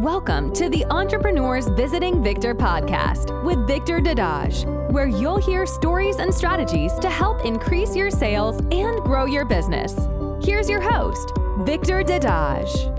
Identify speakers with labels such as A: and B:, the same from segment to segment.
A: Welcome to the Entrepreneurs Visiting Victor podcast with Victor Dadage, where you'll hear stories and strategies to help increase your sales and grow your business. Here's your host, Victor Dadage.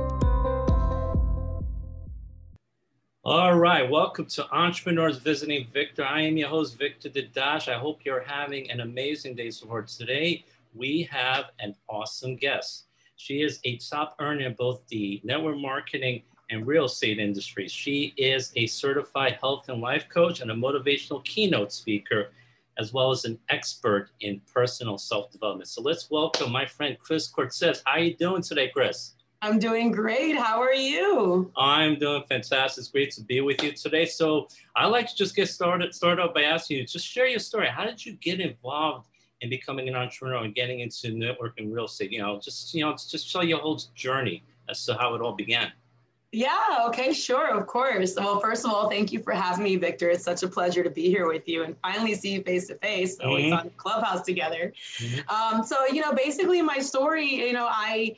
B: All right, welcome to Entrepreneurs Visiting Victor. I am your host, Victor Dadage. I hope you're having an amazing day so far. Today, we have an awesome guest. She is a top earner in both the network marketing and real estate industries. She is a certified health and life coach and a motivational keynote speaker, as well as an expert in personal self-development. So let's welcome my friend Chris Cortez. How are you doing today, Chris?
C: I'm doing great. How are you?
B: I'm doing fantastic. It's great to be with you today. So I like to just get started start out by asking you, just share your story. How did you get involved in becoming an entrepreneur and getting into networking real estate? You know, just you know, just tell your whole journey as to how it all began.
C: Yeah, okay, sure, of course. Well, first of all, thank you for having me, Victor. It's such a pleasure to be here with you and finally see you face to face. Always mm-hmm. on Clubhouse together. Mm-hmm. Um, so, you know, basically my story, you know, I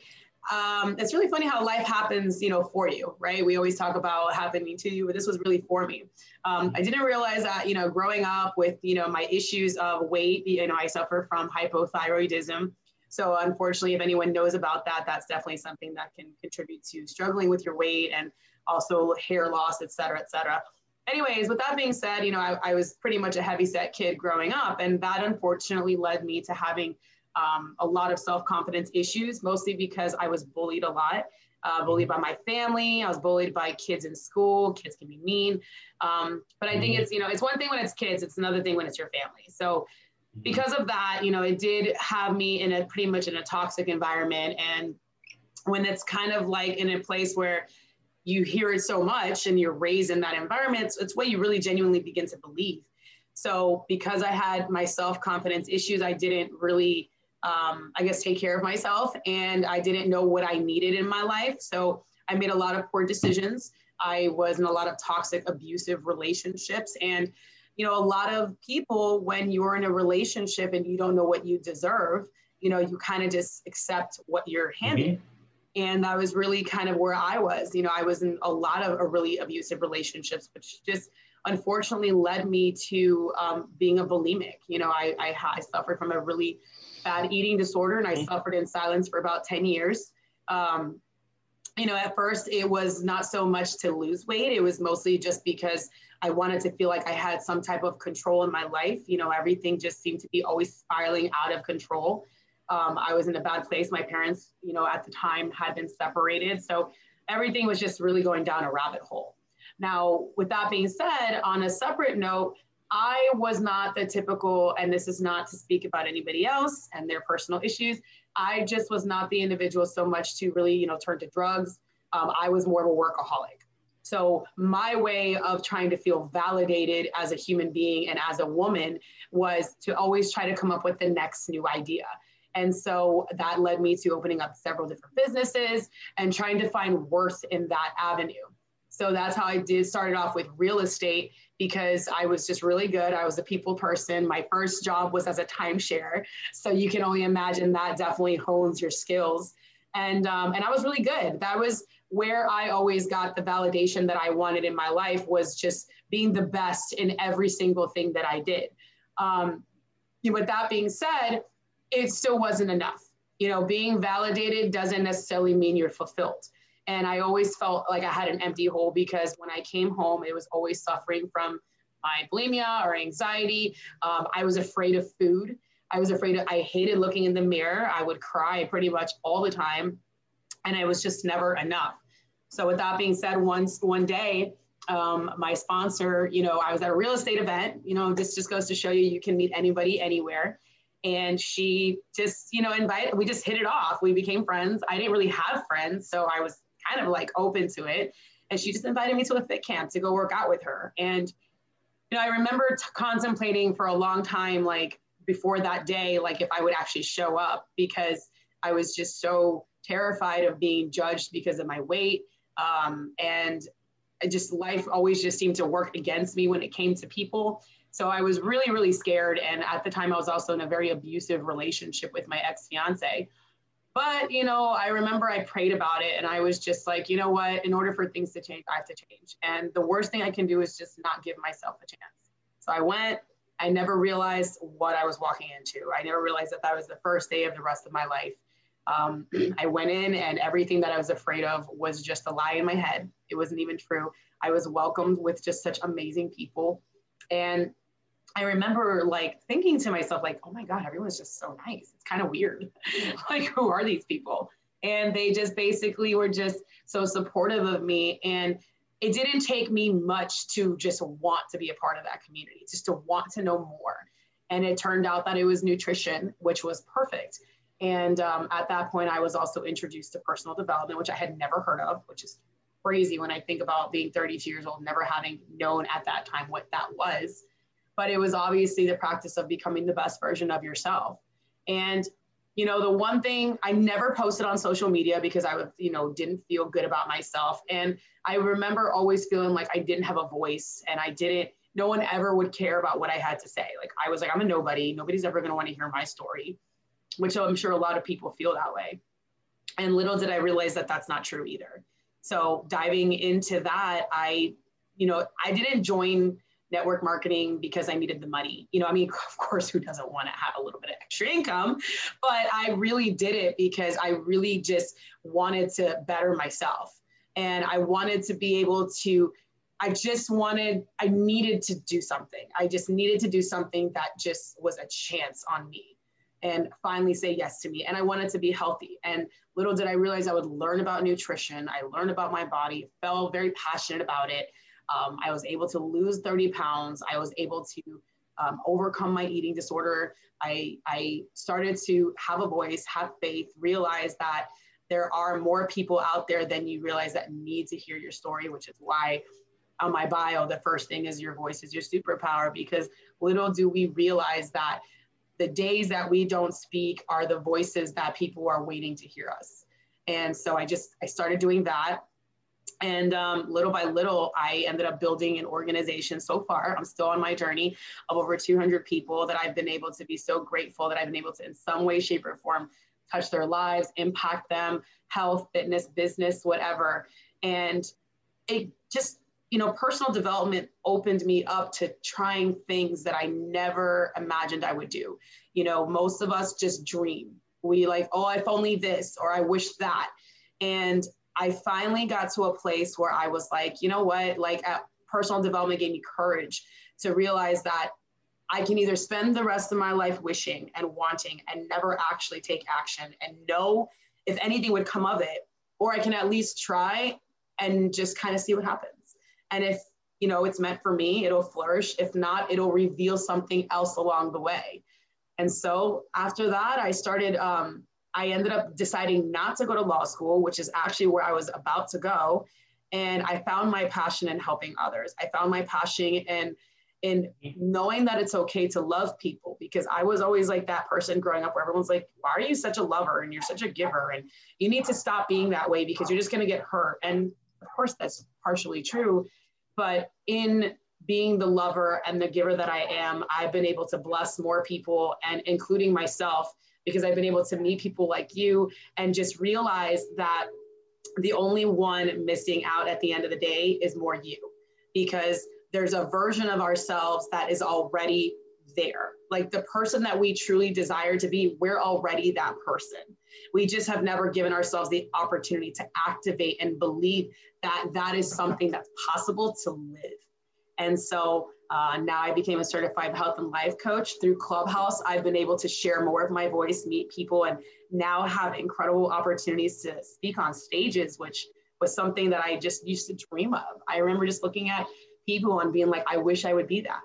C: um, it's really funny how life happens, you know, for you, right? We always talk about happening to you, but this was really for me. Um, I didn't realize that, you know, growing up with, you know, my issues of weight, you know, I suffer from hypothyroidism. So unfortunately, if anyone knows about that, that's definitely something that can contribute to struggling with your weight and also hair loss, et cetera, et cetera. Anyways, with that being said, you know, I, I was pretty much a heavy set kid growing up, and that unfortunately led me to having um, a lot of self-confidence issues, mostly because I was bullied a lot. Uh, bullied by my family. I was bullied by kids in school. Kids can be mean. Um, but I think mm-hmm. it's, you know, it's one thing when it's kids, it's another thing when it's your family. So because of that, you know, it did have me in a pretty much in a toxic environment. And when it's kind of like in a place where you hear it so much and you're raised in that environment, it's, it's what you really genuinely begin to believe. So because I had my self-confidence issues, I didn't really, um, I guess, take care of myself and I didn't know what I needed in my life. So I made a lot of poor decisions. I was in a lot of toxic, abusive relationships. And you know, a lot of people, when you're in a relationship and you don't know what you deserve, you know, you kind of just accept what you're handed. Mm-hmm. And that was really kind of where I was. You know, I was in a lot of a really abusive relationships, which just unfortunately led me to um, being a bulimic. You know, I, I, I, suffered from a really bad eating disorder and I mm-hmm. suffered in silence for about 10 years. Um, you know, at first it was not so much to lose weight, it was mostly just because I wanted to feel like I had some type of control in my life. You know, everything just seemed to be always spiraling out of control. Um, I was in a bad place. My parents, you know, at the time had been separated. So everything was just really going down a rabbit hole. Now, with that being said, on a separate note, I was not the typical, and this is not to speak about anybody else and their personal issues. I just was not the individual so much to really, you know, turn to drugs. Um, I was more of a workaholic. So my way of trying to feel validated as a human being and as a woman was to always try to come up with the next new idea. And so that led me to opening up several different businesses and trying to find worth in that avenue. So that's how I did started off with real estate because I was just really good. I was a people person. My first job was as a timeshare. So you can only imagine that definitely hones your skills. And um, and I was really good. That was where I always got the validation that I wanted in my life was just being the best in every single thing that I did. Um, with that being said, it still wasn't enough. You know, being validated doesn't necessarily mean you're fulfilled. And I always felt like I had an empty hole because when I came home, it was always suffering from my bulimia or anxiety. Um, I was afraid of food. I was afraid of, I hated looking in the mirror. I would cry pretty much all the time. And I was just never enough. So with that being said, once one day, um, my sponsor, you know, I was at a real estate event. You know, this just goes to show you you can meet anybody anywhere. And she just, you know, invited. We just hit it off. We became friends. I didn't really have friends, so I was kind of like open to it. And she just invited me to a fit camp to go work out with her. And you know, I remember t- contemplating for a long time, like before that day, like if I would actually show up because I was just so terrified of being judged because of my weight um, and just life always just seemed to work against me when it came to people. So I was really, really scared. And at the time, I was also in a very abusive relationship with my ex fiance. But, you know, I remember I prayed about it and I was just like, you know what, in order for things to change, I have to change. And the worst thing I can do is just not give myself a chance. So I went, I never realized what I was walking into. I never realized that that was the first day of the rest of my life. Um, I went in and everything that I was afraid of was just a lie in my head. It wasn't even true. I was welcomed with just such amazing people. And I remember like thinking to myself, like, oh my God, everyone's just so nice. It's kind of weird. like, who are these people? And they just basically were just so supportive of me. And it didn't take me much to just want to be a part of that community, just to want to know more. And it turned out that it was nutrition, which was perfect. And um, at that point, I was also introduced to personal development, which I had never heard of, which is crazy when I think about being 32 years old, never having known at that time what that was but it was obviously the practice of becoming the best version of yourself. And you know, the one thing I never posted on social media because I was, you know, didn't feel good about myself. And I remember always feeling like I didn't have a voice and I didn't, no one ever would care about what I had to say. Like I was like, I'm a nobody. Nobody's ever going to want to hear my story, which I'm sure a lot of people feel that way. And little did I realize that that's not true either. So diving into that, I, you know, I didn't join network marketing because I needed the money. You know, I mean, of course, who doesn't want to have a little bit of extra income? But I really did it because I really just wanted to better myself. And I wanted to be able to, I just wanted, I needed to do something. I just needed to do something that just was a chance on me and finally say yes to me. And I wanted to be healthy. And little did I realize I would learn about nutrition. I learned about my body, felt very passionate about it. Um, I was able to lose 30 pounds. I was able to um, overcome my eating disorder. I, I started to have a voice, have faith, realize that there are more people out there than you realize that need to hear your story, which is why on my bio, the first thing is your voice is your superpower, because little do we realize that the days that we don't speak are the voices that people are waiting to hear us. And so I just, I started doing that. And um, little by little, I ended up building an organization so far. I'm still on my journey of over 200 people that I've been able to be so grateful that I've been able to, in some way, shape, or form, touch their lives, impact them, health, fitness, business, whatever. And it just, you know, personal development opened me up to trying things that I never imagined I would do. You know, most of us just dream. We like, oh, if only this, or I wish that. And I finally got to a place where I was like, you know what, like uh, personal development gave me courage to realize that I can either spend the rest of my life wishing and wanting and never actually take action and know if anything would come of it, or I can at least try and just kind of see what happens. And if you know it's meant for me, it'll flourish. If not, it'll reveal something else along the way. And so after that, I started um, I ended up deciding not to go to law school, which is actually where I was about to go. And I found my passion in helping others. I found my passion in in knowing that it's okay to love people because I was always like that person growing up where everyone's like, why are you such a lover and you're such a giver? And you need to stop being that way because you're just going to get hurt. And of course, that's partially true. But in being the lover and the giver that I am, I've been able to bless more people and including myself because I've been able to meet people like you and just realize that the only one missing out at the end of the day is more you because there's a version of ourselves that is already there. Like the person that we truly desire to be, we're already that person. We just have never given ourselves the opportunity to activate and believe that that is something that's possible to live. And so uh, now I became a certified health and life coach through Clubhouse. I've been able to share more of my voice, meet people, and now have incredible opportunities to speak on stages, which was something that I just used to dream of. I remember just looking at people and being like, I wish I would be that.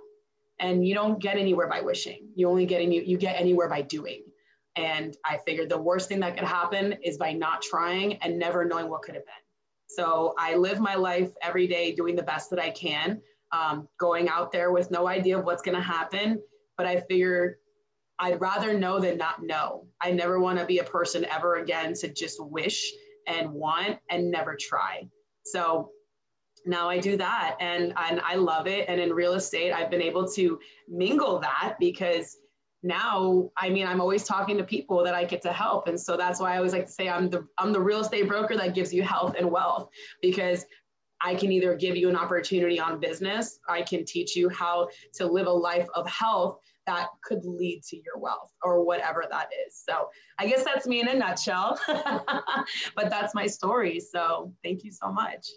C: And you don't get anywhere by wishing. You only get any, you get anywhere by doing. And I figured the worst thing that could happen is by not trying and never knowing what could have been. So I live my life every day doing the best that I can um, going out there with no idea of what's going to happen. But I figured I'd rather know than not know. I never want to be a person ever again to just wish and want and never try. So now I do that and, and I love it. And in real estate, I've been able to mingle that because now i mean i'm always talking to people that i get to help and so that's why i always like to say i'm the i'm the real estate broker that gives you health and wealth because i can either give you an opportunity on business i can teach you how to live a life of health that could lead to your wealth or whatever that is so i guess that's me in a nutshell but that's my story so thank you so much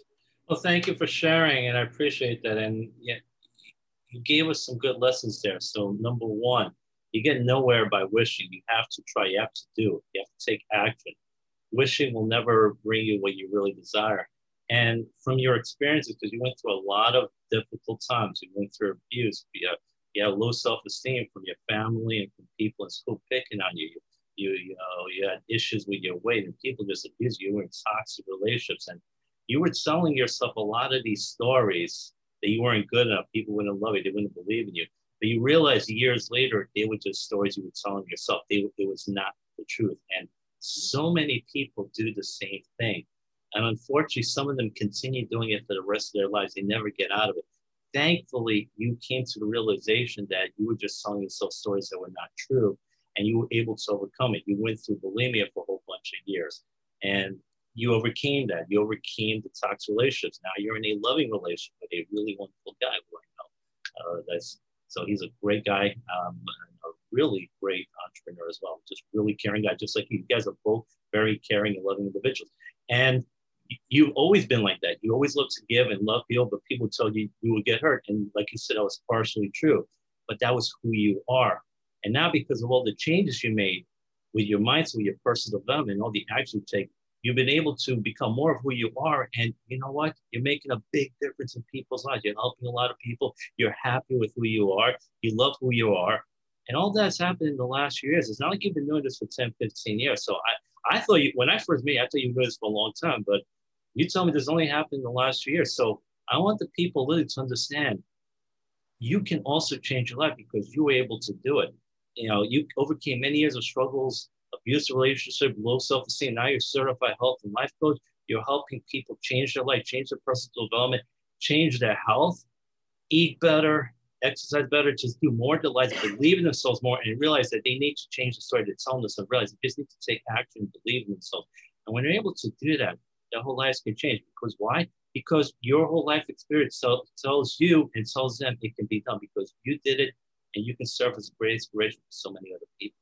B: well thank you for sharing and i appreciate that and yeah you gave us some good lessons there so number one you get nowhere by wishing. You have to try. You have to do. You have to take action. Wishing will never bring you what you really desire. And from your experiences, because you went through a lot of difficult times, you went through abuse, you had, you have low self-esteem from your family and from people in school picking on you. You, you know, you had issues with your weight and people just abused you. You were in toxic relationships and you were telling yourself a lot of these stories that you weren't good enough. People wouldn't love you. They wouldn't believe in you. But you realize years later, they were just stories you were telling yourself. They, it was not the truth. And so many people do the same thing. And unfortunately, some of them continue doing it for the rest of their lives. They never get out of it. Thankfully, you came to the realization that you were just telling yourself stories that were not true and you were able to overcome it. You went through bulimia for a whole bunch of years and you overcame that. You overcame the toxic relationships. Now you're in a loving relationship with a really wonderful guy who I know uh, that's so he's a great guy, um, a really great entrepreneur as well. Just really caring guy, just like you. you guys are both very caring and loving individuals. And you've always been like that. You always look to give and love people, but people tell you you will get hurt. And like you said, that was partially true, but that was who you are. And now, because of all the changes you made with your mindset, with your personal development, all the action you take, you've been able to become more of who you are. And you know what? You're making a big difference in people's lives. You're helping a lot of people. You're happy with who you are. You love who you are. And all that's happened in the last few years. It's not like you've been doing this for 10, 15 years. So I, I thought you, when I first met you, I thought you've been doing this for a long time, but you tell me this only happened in the last few years. So I want the people really to understand you can also change your life because you were able to do it. You know, you overcame many years of struggles abusive relationship, low self-esteem. Now you're certified health and life coach. You're helping people change their life, change their personal development, change their health, eat better, exercise better, just do more delights, believe in themselves more, and realize that they need to change the story to tell themselves, realize they just need to take action, believe in themselves. And when you're able to do that, their whole lives can change. Because why? Because your whole life experience tells you and tells them it can be done because you did it and you can serve as a great inspiration for so many other people.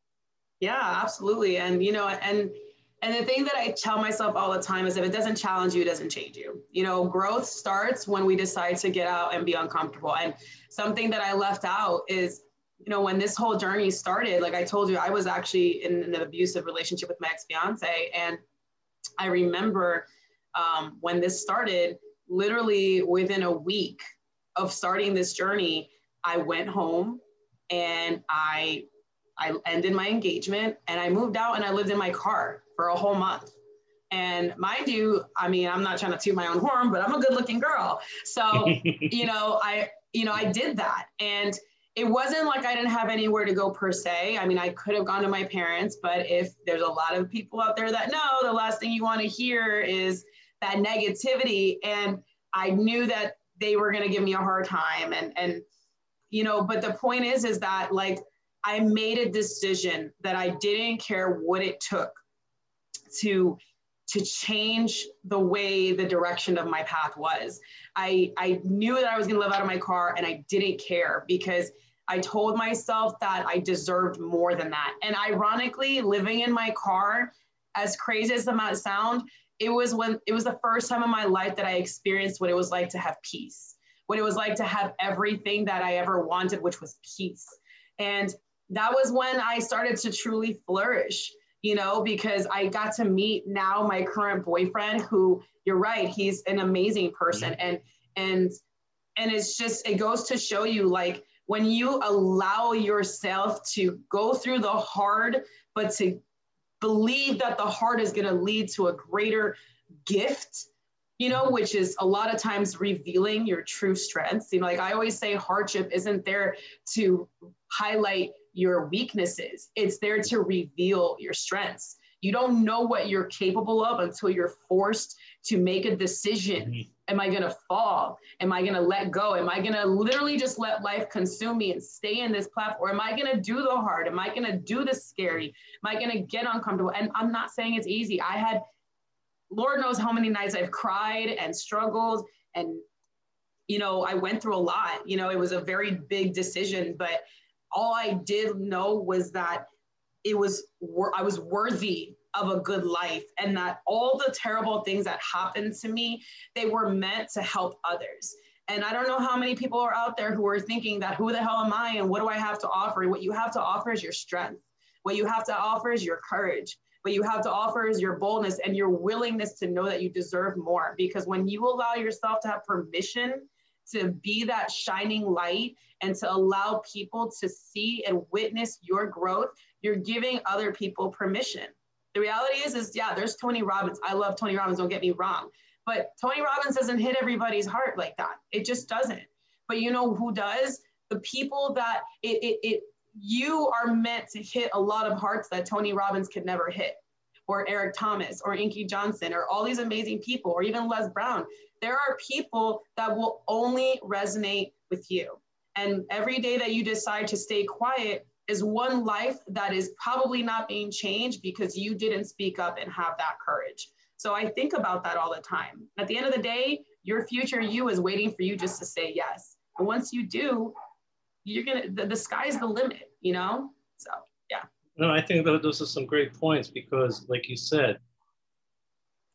C: Yeah, absolutely. And you know, and and the thing that I tell myself all the time is if it doesn't challenge you, it doesn't change you. You know, growth starts when we decide to get out and be uncomfortable. And something that I left out is, you know, when this whole journey started, like I told you, I was actually in an abusive relationship with my ex-fiance. And I remember um, when this started, literally within a week of starting this journey, I went home and I I ended my engagement and I moved out and I lived in my car for a whole month. And mind you, I mean, I'm not trying to toot my own horn, but I'm a good looking girl. So, you know, I, you know, I did that. And it wasn't like I didn't have anywhere to go per se. I mean, I could have gone to my parents, but if there's a lot of people out there that know, the last thing you want to hear is that negativity. And I knew that they were going to give me a hard time. And, and, you know, but the point is, is that like, I made a decision that I didn't care what it took to to change the way the direction of my path was. I, I knew that I was going to live out of my car and I didn't care because I told myself that I deserved more than that. And ironically, living in my car, as crazy as might sound, it was when it was the first time in my life that I experienced what it was like to have peace, what it was like to have everything that I ever wanted, which was peace. And that was when I started to truly flourish, you know, because I got to meet now my current boyfriend who you're right, he's an amazing person mm-hmm. and and and it's just it goes to show you like when you allow yourself to go through the hard but to believe that the heart is going to lead to a greater gift you know, which is a lot of times revealing your true strengths. You know, like I always say, hardship isn't there to highlight your weaknesses. It's there to reveal your strengths. You don't know what you're capable of until you're forced to make a decision. Mm-hmm. Am I going to fall? Am I going to let go? Am I going to literally just let life consume me and stay in this platform? Am I going to do the hard? Am I going to do the scary? Am I going to get uncomfortable? And I'm not saying it's easy. I had, Lord knows how many nights I've cried and struggled and you know, I went through a lot. You know, it was a very big decision, but all I did know was that it was I was worthy of a good life and that all the terrible things that happened to me, they were meant to help others. And I don't know how many people are out there who are thinking that who the hell am I and what do I have to offer? What you have to offer is your strength. What you have to offer is your courage. What you have to offer is your boldness and your willingness to know that you deserve more. Because when you allow yourself to have permission to be that shining light and to allow people to see and witness your growth, you're giving other people permission. The reality is, is yeah, there's Tony Robbins. I love Tony Robbins, don't get me wrong. But Tony Robbins doesn't hit everybody's heart like that. It just doesn't. But you know who does? The people that it, it, it you are meant to hit a lot of hearts that Tony Robbins could never hit, or Eric Thomas, or Inky Johnson, or all these amazing people, or even Les Brown there are people that will only resonate with you. And every day that you decide to stay quiet is one life that is probably not being changed because you didn't speak up and have that courage. So I think about that all the time. At the end of the day, your future you is waiting for you just to say yes. And once you do, you're gonna the, the sky's the limit, you know? So.
B: No, I think those are some great points because like you said,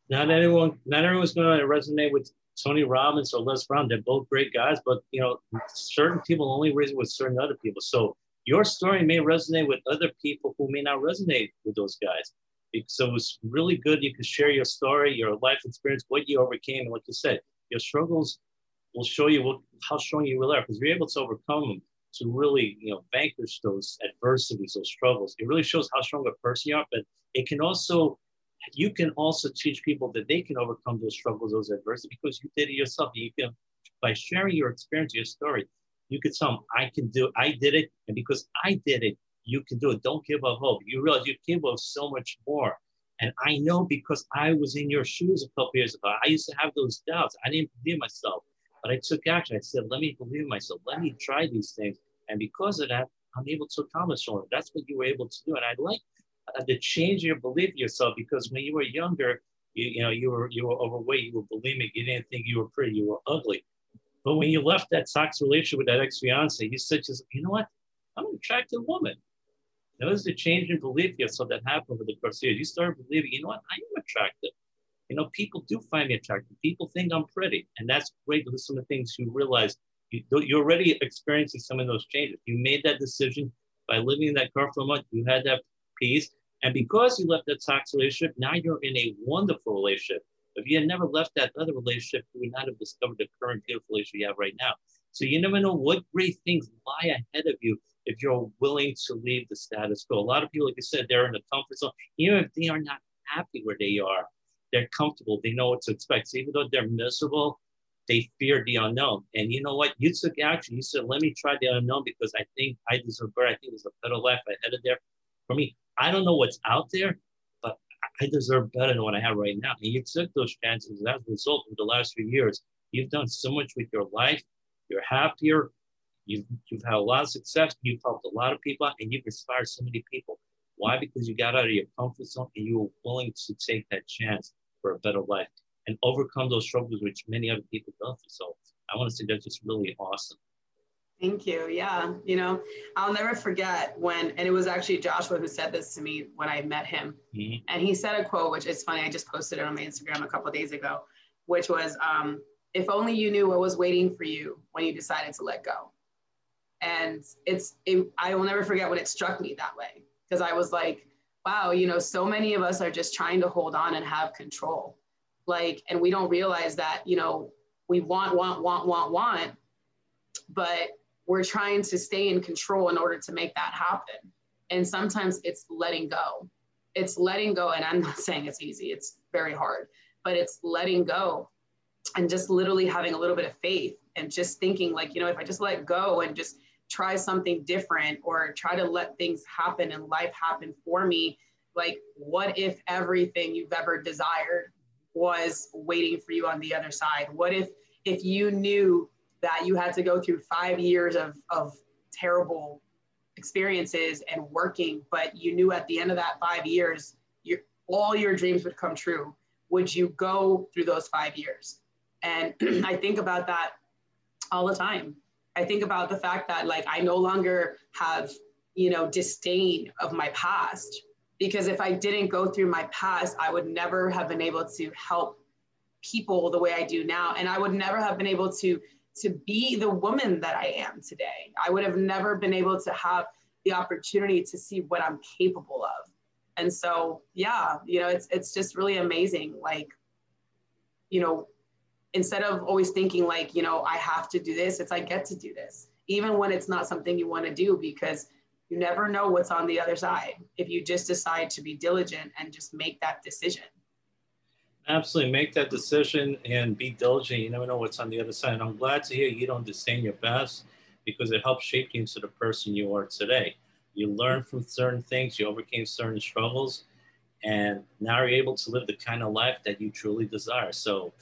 B: not anyone, not everyone's going to resonate with Tony Robbins or Les Brown. They're both great guys, but you know, certain people only resonate with certain other people. So your story may resonate with other people who may not resonate with those guys. So it's really good. You can share your story, your life experience, what you overcame, and like you said, your struggles will show you what, how strong you really are because you're able to overcome them to really, you know, vanquish those adversities, those struggles. It really shows how strong a person you are, but it can also you can also teach people that they can overcome those struggles, those adversity, because you did it yourself. You can, by sharing your experience, your story, you could tell them, I can do. I did it. And because I did it, you can do it. Don't give up hope. You realize you can do so much more. And I know because I was in your shoes a couple years ago. I used to have those doubts. I didn't believe myself, but I took action. I said, let me believe myself. Let me try these things. And because of that, I'm able to accomplish all That's what you were able to do. And I'd like uh, to change your belief yourself because when you were younger, you, you know, you were you were overweight, you were bulimic, you didn't think you were pretty, you were ugly. But when you left that toxic relationship with that ex-fiance, you said, just, you know what? I'm an attractive woman. Was the change in belief yourself that happened over the course years. You started believing, you know what? I am attractive. You know, people do find me attractive. People think I'm pretty. And that's great. Those some of the things you realize. You, you're already experiencing some of those changes. You made that decision by living in that car for a month. You had that peace. And because you left that toxic relationship, now you're in a wonderful relationship. If you had never left that other relationship, you would not have discovered the current beautiful relationship you have right now. So you never know what great things lie ahead of you if you're willing to leave the status quo. A lot of people, like you said, they're in the comfort zone. Even if they are not happy where they are, they're comfortable. They know what to expect. So even though they're miserable, they fear the unknown. And you know what? You took action. You said, let me try the unknown because I think I deserve better. I think there's a better life ahead of there for me. I don't know what's out there, but I deserve better than what I have right now. And you took those chances. As a result, of the last few years, you've done so much with your life. You're happier. You've, you've had a lot of success. You've helped a lot of people and you've inspired so many people. Why? Because you got out of your comfort zone and you were willing to take that chance for a better life and overcome those struggles which many other people don't. So I want to say that's just really awesome.
C: Thank you. Yeah. You know, I'll never forget when, and it was actually Joshua who said this to me when I met him. Mm-hmm. And he said a quote, which is funny. I just posted it on my Instagram a couple days ago, which was, um, if only you knew what was waiting for you when you decided to let go. And it's, it, I will never forget when it struck me that way. Because I was like, wow, you know, so many of us are just trying to hold on and have control. Like, and we don't realize that, you know, we want, want, want, want, want, but we're trying to stay in control in order to make that happen. And sometimes it's letting go. It's letting go. And I'm not saying it's easy, it's very hard, but it's letting go and just literally having a little bit of faith and just thinking, like, you know, if I just let go and just try something different or try to let things happen and life happen for me, like what if everything you've ever desired was waiting for you on the other side? What if if you knew that you had to go through five years of of terrible experiences and working but you knew at the end of that five years your all your dreams would come true would you go through those five years? And i think about that all the time i think about the fact that like i no longer have you know disdain of my past because if I didn't go through my past, I would never have been able to help people the way I do now. And I would never have been able to, to be the woman that I am today. I would have never been able to have the opportunity to see what I'm capable of. And so, yeah, you know, it's, it's just really amazing. Like, you know, instead of always thinking like, you know, I have to do this, it's I get to do this, even when it's not something you want to do, because you never know what's on the other side if you just decide to be diligent and just make that decision.
B: Absolutely, make that decision and be diligent. You never know what's on the other side. And I'm glad to hear you don't disdain your best because it helps shape you into the person you are today. You learn from certain things, you overcame certain struggles, and now you're able to live the kind of life that you truly desire. So,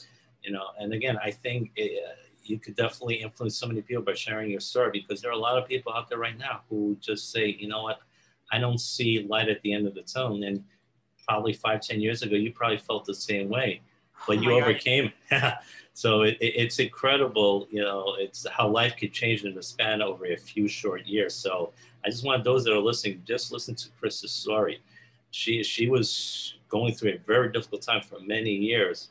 B: you know, and again, I think it, you could definitely influence so many people by sharing your story because there are a lot of people out there right now who just say, you know what, I don't see light at the end of the tunnel. And probably five, ten years ago, you probably felt the same way, but oh you overcame. so it, it, it's incredible, you know, it's how life could change in the span over a few short years. So I just want those that are listening, just listen to Chris's story. She she was going through a very difficult time for many years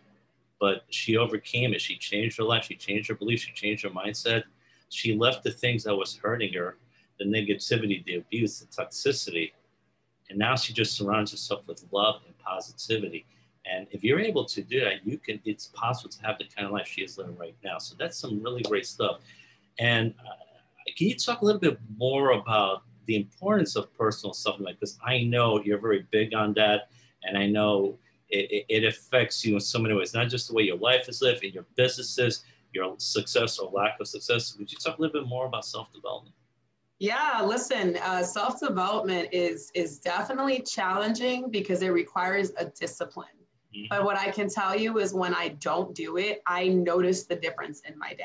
B: but she overcame it. She changed her life. She changed her beliefs. She changed her mindset. She left the things that was hurting her, the negativity, the abuse, the toxicity, and now she just surrounds herself with love and positivity. And if you're able to do that, you can. It's possible to have the kind of life she is living right now. So that's some really great stuff. And uh, can you talk a little bit more about the importance of personal supplement? Because I know you're very big on that, and I know it, it, affects you in so many ways, not just the way your life is lived, in your businesses, your success or lack of success. Would you talk a little bit more about self-development?
C: Yeah, listen, uh, self-development is is definitely challenging because it requires a discipline. Mm-hmm. But what I can tell you is when I don't do it, I notice the difference in my day.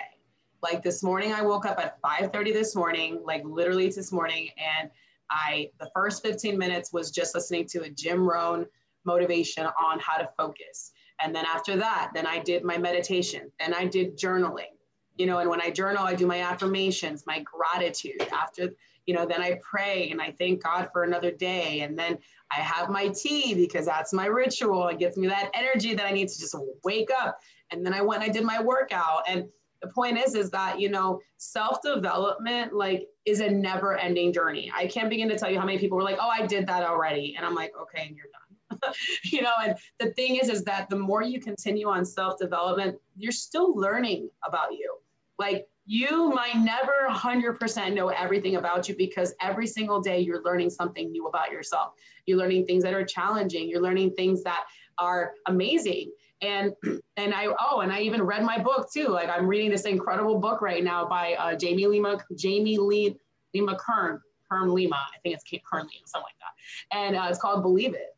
C: Like this morning, I woke up at 5:30 this morning, like literally this morning, and I the first 15 minutes was just listening to a Jim Rohn motivation on how to focus. And then after that, then I did my meditation, then I did journaling. You know, and when I journal, I do my affirmations, my gratitude. After, you know, then I pray and I thank God for another day. And then I have my tea because that's my ritual. It gets me that energy that I need to just wake up. And then I went, and I did my workout. And the point is, is that, you know, self-development like is a never ending journey. I can't begin to tell you how many people were like, oh, I did that already. And I'm like, okay, and you're done. you know, and the thing is, is that the more you continue on self development, you're still learning about you. Like you might never 100% know everything about you because every single day you're learning something new about yourself. You're learning things that are challenging. You're learning things that are amazing. And and I oh and I even read my book too. Like I'm reading this incredible book right now by uh, Jamie Lima Jamie Lee Lima Kern Kern Lima. I think it's Kern Lima or something like that. And uh, it's called Believe It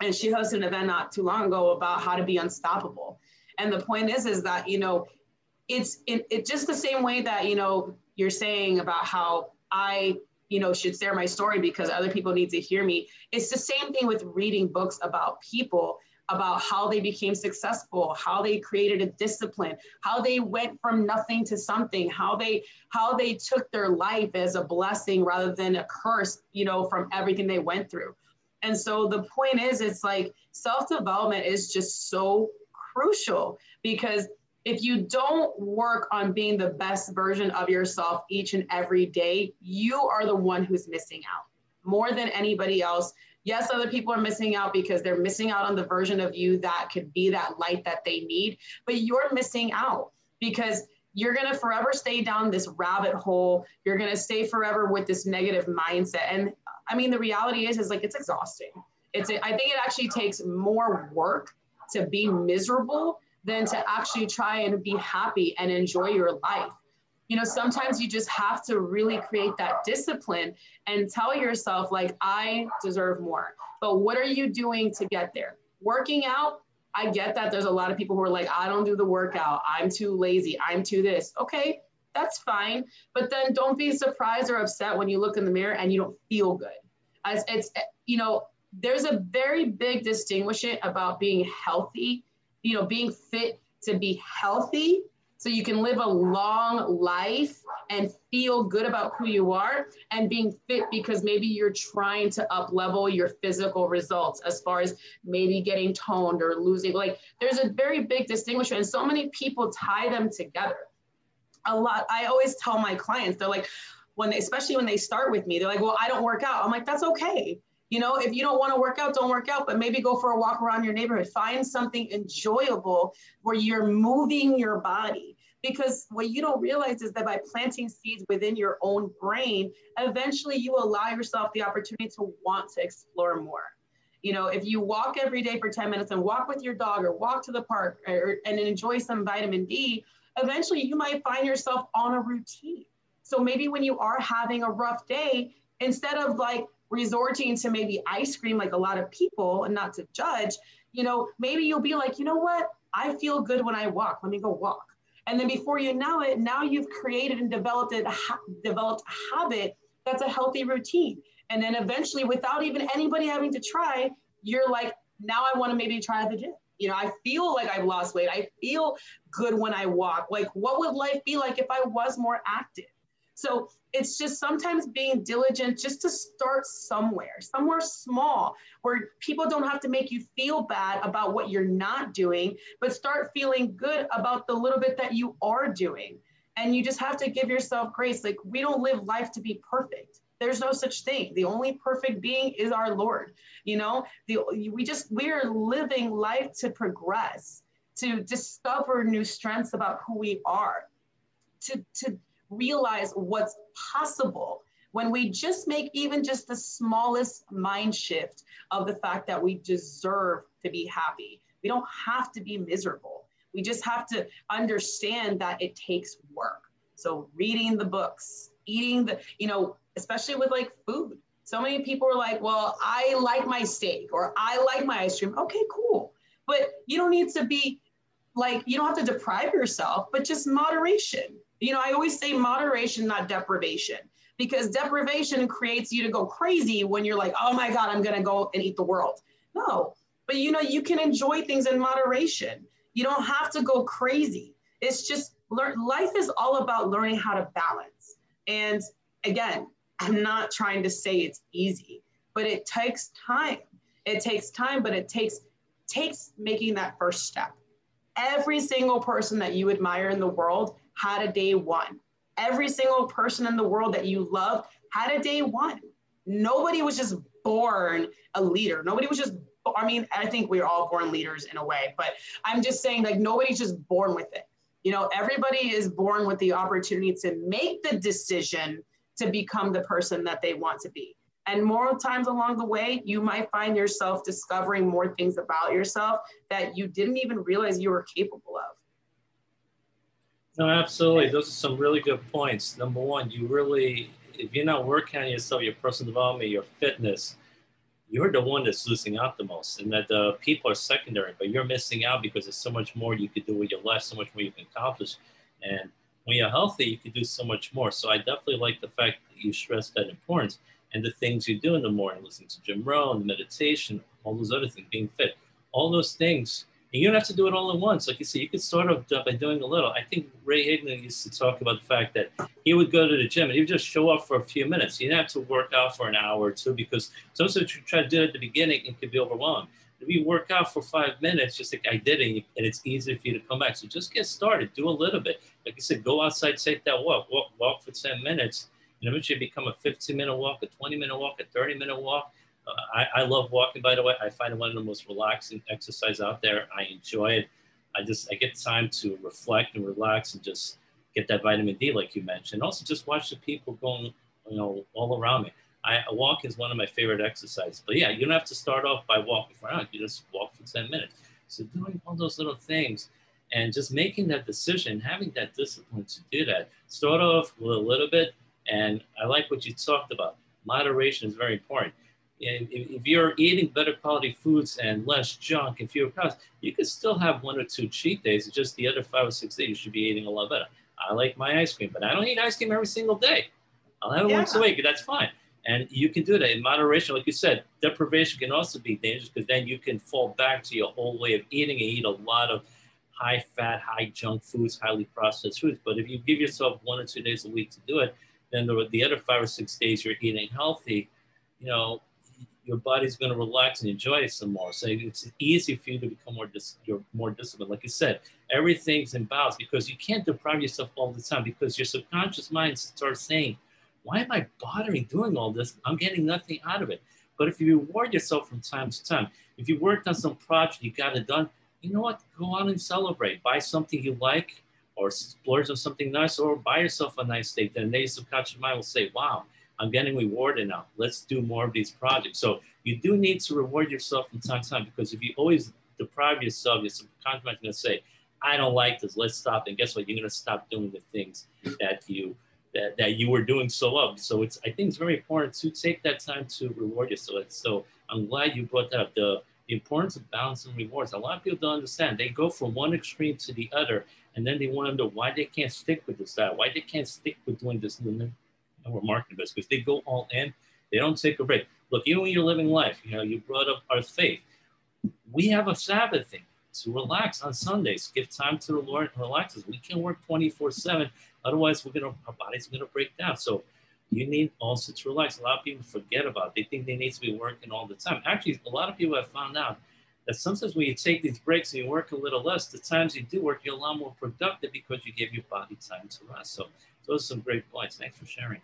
C: and she hosted an event not too long ago about how to be unstoppable. And the point is, is that you know, it's it, it just the same way that you know you're saying about how I you know should share my story because other people need to hear me. It's the same thing with reading books about people about how they became successful how they created a discipline how they went from nothing to something how they how they took their life as a blessing rather than a curse you know from everything they went through and so the point is, it's like self development is just so crucial because if you don't work on being the best version of yourself each and every day, you are the one who's missing out more than anybody else. Yes, other people are missing out because they're missing out on the version of you that could be that light that they need, but you're missing out because you're going to forever stay down this rabbit hole. You're going to stay forever with this negative mindset. And I mean, the reality is, is like it's exhausting. It's, I think it actually takes more work to be miserable than to actually try and be happy and enjoy your life. you know sometimes you just have to really create that discipline and tell yourself like i deserve more. But what are you doing to get there? Working out i get that there's a lot of people who are like i don't do the workout. I'm too lazy. I'm too this. Okay that's fine. But then don't be surprised or upset when you look in the mirror and you don't feel good. As it's you know there's a very big distinction about being healthy you know being fit to be healthy. So you can live a long life and feel good about who you are and being fit because maybe you're trying to up level your physical results as far as maybe getting toned or losing. Like there's a very big distinction and so many people tie them together a lot i always tell my clients they're like when they especially when they start with me they're like well i don't work out i'm like that's okay you know, if you don't want to work out, don't work out, but maybe go for a walk around your neighborhood. Find something enjoyable where you're moving your body. Because what you don't realize is that by planting seeds within your own brain, eventually you allow yourself the opportunity to want to explore more. You know, if you walk every day for 10 minutes and walk with your dog or walk to the park or, and enjoy some vitamin D, eventually you might find yourself on a routine. So maybe when you are having a rough day, instead of like resorting to maybe ice cream like a lot of people and not to judge you know maybe you'll be like you know what? I feel good when i walk. Let me go walk. And then before you know it now you've created and developed a developed a habit that's a healthy routine. And then eventually without even anybody having to try you're like now i want to maybe try the gym you know i feel like i've lost weight i feel good when i walk like what would life be like if i was more active so it's just sometimes being diligent just to start somewhere, somewhere small where people don't have to make you feel bad about what you're not doing, but start feeling good about the little bit that you are doing. And you just have to give yourself grace. Like, we don't live life to be perfect. There's no such thing. The only perfect being is our Lord. You know, the, we just, we're living life to progress, to discover new strengths about who we are, to, to realize what's possible when we just make even just the smallest mind shift of the fact that we deserve to be happy. We don't have to be miserable. We just have to understand that it takes work. So reading the books, eating the, you know, especially with like food. So many people are like, well, I like my steak or I like my ice cream. Okay, cool. But you don't need to be like, you don't have to deprive yourself, but just moderation. You know, I always say moderation, not deprivation, because deprivation creates you to go crazy when you're like, oh my God, I'm going to go and eat the world. No, but you know, you can enjoy things in moderation. You don't have to go crazy. It's just learn. Life is all about learning how to balance. And again, I'm not trying to say it's easy, but it takes time. It takes time, but it takes takes making that first step. Every single person that you admire in the world had a day one. Every single person in the world that you love had a day one. Nobody was just born a leader. Nobody was just, I mean, I think we're all born leaders in a way, but I'm just saying, like, nobody's just born with it. You know, everybody is born with the opportunity to make the decision to become the person that they want to be. And more times along the way, you might find yourself discovering more things about yourself that you didn't even realize you were capable of.
B: No, absolutely. Those are some really good points. Number one, you really, if you're not working on yourself, your personal development, your fitness, you're the one that's losing out the most. And that the people are secondary, but you're missing out because there's so much more you could do with your life, so much more you can accomplish. And when you're healthy, you can do so much more. So I definitely like the fact that you stress that importance and the things you do in the morning, listening to Jim Rohn, meditation, all those other things, being fit, all those things and you don't have to do it all at once. Like you said, you could start off by doing a little. I think Ray Higdon used to talk about the fact that he would go to the gym and he would just show up for a few minutes. He didn't have to work out for an hour or two because sometimes you try to do it at the beginning, it could be overwhelming. If you work out for five minutes, just like I did, and, and it's easy for you to come back. So just get started. Do a little bit. Like I said, go outside, take that walk. Walk, walk for 10 minutes. And eventually become a 15 minute walk, a 20 minute walk, a 30 minute walk uh, I, I love walking, by the way. I find it one of the most relaxing exercise out there. I enjoy it. I just I get time to reflect and relax and just get that vitamin D, like you mentioned. Also, just watch the people going, you know, all around me. I a walk is one of my favorite exercises. But yeah, you don't have to start off by walking for an hour. You just walk for ten minutes. So doing all those little things, and just making that decision, having that discipline to do that. Start off with a little bit, and I like what you talked about. Moderation is very important. And if you're eating better quality foods and less junk and fewer carbs, you could still have one or two cheat days. It's just the other five or six days you should be eating a lot better. I like my ice cream, but I don't eat ice cream every single day. I'll have it yeah. once a week. That's fine. And you can do that in moderation. Like you said, deprivation can also be dangerous because then you can fall back to your old way of eating and eat a lot of high fat, high junk foods, highly processed foods. But if you give yourself one or two days a week to do it, then the, the other five or six days you're eating healthy, you know, your body's going to relax and enjoy it some more. So it's easy for you to become more dis- you're more disciplined. Like you said, everything's in balance because you can't deprive yourself all the time because your subconscious mind starts saying, "Why am I bothering doing all this? I'm getting nothing out of it." But if you reward yourself from time to time, if you worked on some project, you got it done, you know what? Go on and celebrate. Buy something you like, or splurge on something nice, or buy yourself a nice steak. Then the subconscious mind will say, "Wow." I'm getting rewarded now. Let's do more of these projects. So you do need to reward yourself from time to time because if you always deprive yourself, your subconscious mind is going to say, I don't like this. Let's stop. And guess what? You're going to stop doing the things that you that, that you were doing so well. So it's I think it's very important to take that time to reward yourself. So I'm glad you brought that up. The, the importance of balancing rewards. A lot of people don't understand. They go from one extreme to the other, and then they wonder why they can't stick with this, that, why they can't stick with doing this we're marketing this because they go all in. They don't take a break. Look, even when you're living life, you know, you brought up our faith. We have a Sabbath thing to relax on Sundays. Give time to the Lord and relax. We can work 24 7. Otherwise, we're gonna our body's gonna break down. So you need also to relax. A lot of people forget about it. They think they need to be working all the time. Actually, a lot of people have found out that sometimes when you take these breaks and you work a little less, the times you do work, you're a lot more productive because you give your body time to rest. So those are some great points. Thanks for sharing.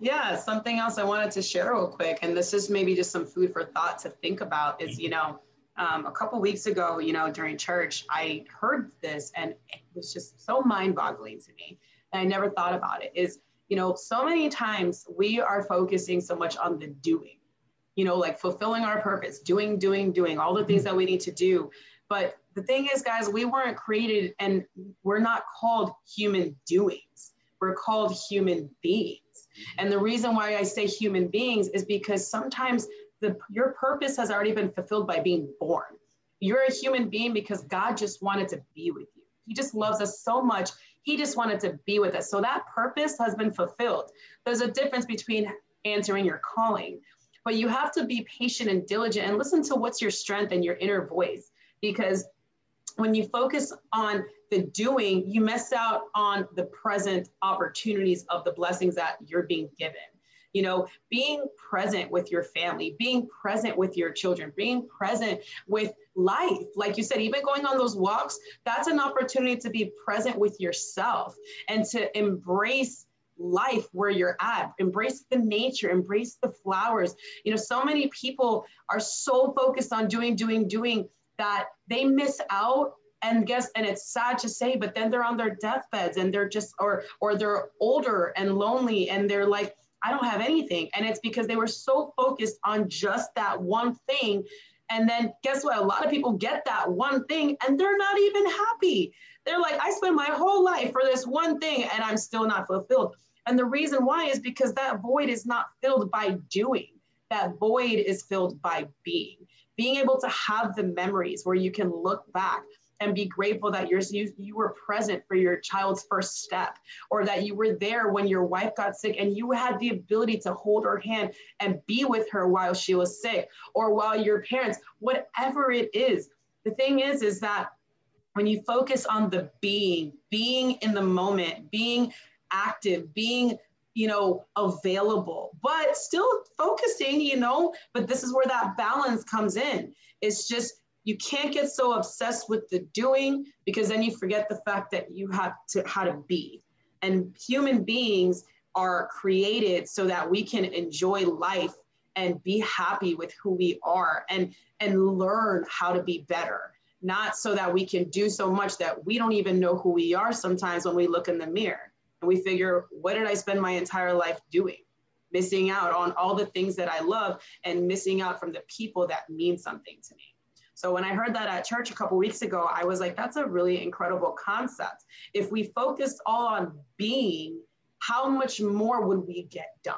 C: Yeah, something else I wanted to share real quick, and this is maybe just some food for thought to think about is, you mm-hmm. know, um, a couple weeks ago, you know, during church, I heard this and it was just so mind boggling to me. And I never thought about it is, you know, so many times we are focusing so much on the doing, you know, like fulfilling our purpose, doing, doing, doing all the things that we need to do. But the thing is, guys, we weren't created and we're not called human doings. We're called human beings. And the reason why I say human beings is because sometimes the, your purpose has already been fulfilled by being born. You're a human being because God just wanted to be with you. He just loves us so much. He just wanted to be with us. So that purpose has been fulfilled. There's a difference between answering your calling, but you have to be patient and diligent and listen to what's your strength and your inner voice because when you focus on the doing, you miss out on the present opportunities of the blessings that you're being given. You know, being present with your family, being present with your children, being present with life. Like you said, even going on those walks, that's an opportunity to be present with yourself and to embrace life where you're at embrace the nature embrace the flowers you know so many people are so focused on doing doing doing that they miss out and guess and it's sad to say but then they're on their deathbeds and they're just or or they're older and lonely and they're like i don't have anything. And it's because they were so focused on just that one thing. And then guess what? A lot of people get that one thing and they're not even happy. They're like i spent my whole life for this one thing and i'm still not fulfilled. And the reason why is because that void is not filled by doing. That void is filled by being. Being able to have the memories where you can look back and be grateful that you're, you, you were present for your child's first step or that you were there when your wife got sick and you had the ability to hold her hand and be with her while she was sick or while your parents whatever it is the thing is is that when you focus on the being being in the moment being active being you know, available, but still focusing, you know, but this is where that balance comes in. It's just, you can't get so obsessed with the doing because then you forget the fact that you have to how to be. And human beings are created so that we can enjoy life and be happy with who we are and and learn how to be better not so that we can do so much that we don't even know who we are sometimes when we look in the mirror and we figure, what did I spend my entire life doing? Missing out on all the things that I love and missing out from the people that mean something to me. So when I heard that at church a couple weeks ago, I was like, that's a really incredible concept. If we focused all on being, how much more would we get done?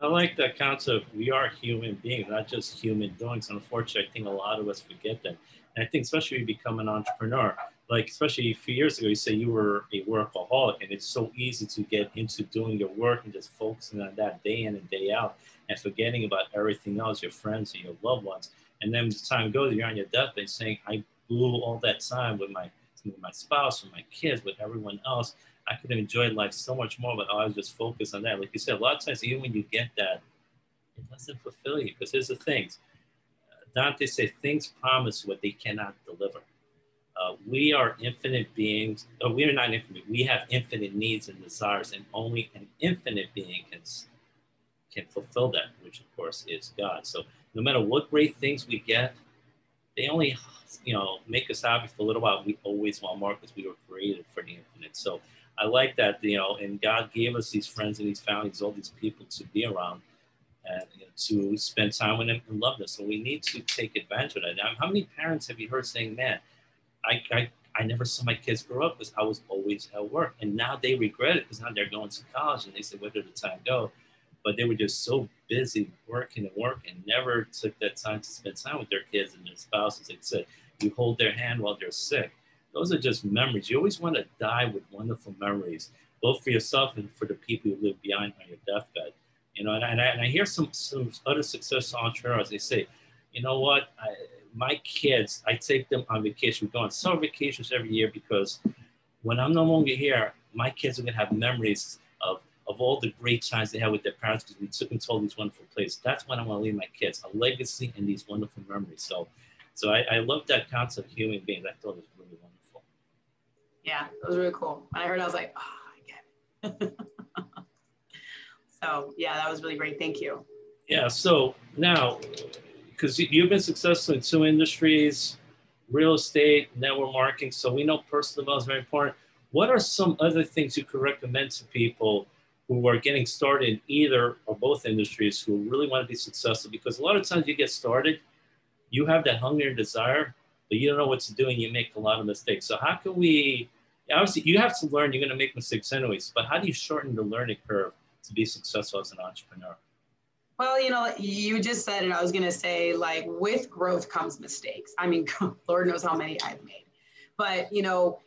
B: I like that concept. We are human beings, not just human doings. Unfortunately, I think a lot of us forget that. And I think especially when you become an entrepreneur, like especially a few years ago, you say you were a workaholic, and it's so easy to get into doing your work and just focusing on that day in and day out, and forgetting about everything else, your friends and your loved ones. And then as time goes, you're on your deathbed saying, "I blew all that time with my with my spouse, with my kids, with everyone else." I could have enjoyed life so much more, but I was just focused on that. Like you said, a lot of times, even when you get that, it doesn't fulfill you. Because here's the things Dante said, things promise what they cannot deliver. Uh, we are infinite beings. Oh, we are not infinite. We have infinite needs and desires, and only an infinite being can, can fulfill that, which of course is God. So no matter what great things we get, they only, you know, make us happy for a little while. We always want more because we were created for the infinite. So I like that, you know, and God gave us these friends and these families, all these people to be around and you know, to spend time with them and love them. So we need to take advantage of that. Now, how many parents have you heard saying, man, I, I, I never saw my kids grow up because I was always at work. And now they regret it because now they're going to college and they say, where did the time go? But they were just so busy working and working, and never took that time to spend time with their kids and their spouses. I said, you hold their hand while they're sick those are just memories. You always want to die with wonderful memories, both for yourself and for the people who live behind on your deathbed. You know, and I, and I hear some, some other successful entrepreneurs, they say, you know what, I, my kids, I take them on vacation. We go on summer vacations every year because when I'm no longer here, my kids are going to have memories of, of all the great times they had with their parents because we took them to all these wonderful places. That's what I want to leave my kids, a legacy and these wonderful memories. So, so I, I love that concept of human beings. I thought it was really wonderful.
C: Yeah, it was really cool. When I heard, it, I was like, oh, I get it. so yeah, that was really great. Thank you.
B: Yeah. So now, because you've been successful in two industries, real estate, network marketing. So we know personal development is very important. What are some other things you could recommend to people who are getting started in either or both industries who really want to be successful? Because a lot of times you get started, you have that hunger and desire, but you don't know what to do and you make a lot of mistakes. So how can we, obviously you have to learn, you're going to make mistakes anyways, but how do you shorten the learning curve to be successful as an entrepreneur?
C: Well, you know, you just said it. I was going to say, like, with growth comes mistakes. I mean, Lord knows how many I've made. But, you know,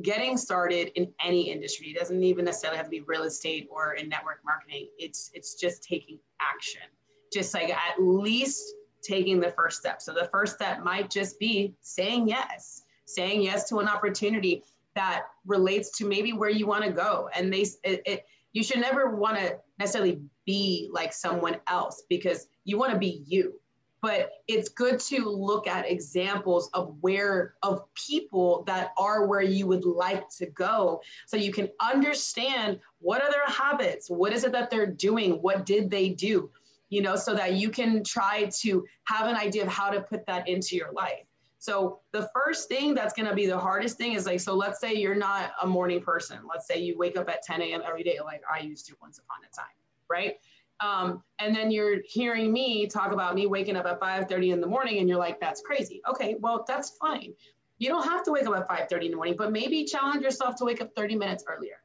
C: getting started in any industry doesn't even necessarily have to be real estate or in network marketing. It's it's just taking action. Just like at least taking the first step. So the first step might just be saying yes, saying yes to an opportunity that relates to maybe where you want to go. And they, it, it you should never want to necessarily be like someone else because you want to be you. But it's good to look at examples of where, of people that are where you would like to go so you can understand what are their habits? What is it that they're doing? What did they do? you know, so that you can try to have an idea of how to put that into your life. So the first thing that's going to be the hardest thing is like, so let's say you're not a morning person. Let's say you wake up at 10 a.m. every day, like I used to once upon a time, right? Um, and then you're hearing me talk about me waking up at 5:30 in the morning, and you're like, that's crazy. Okay, well that's fine. You don't have to wake up at 5:30 in the morning, but maybe challenge yourself to wake up 30 minutes earlier.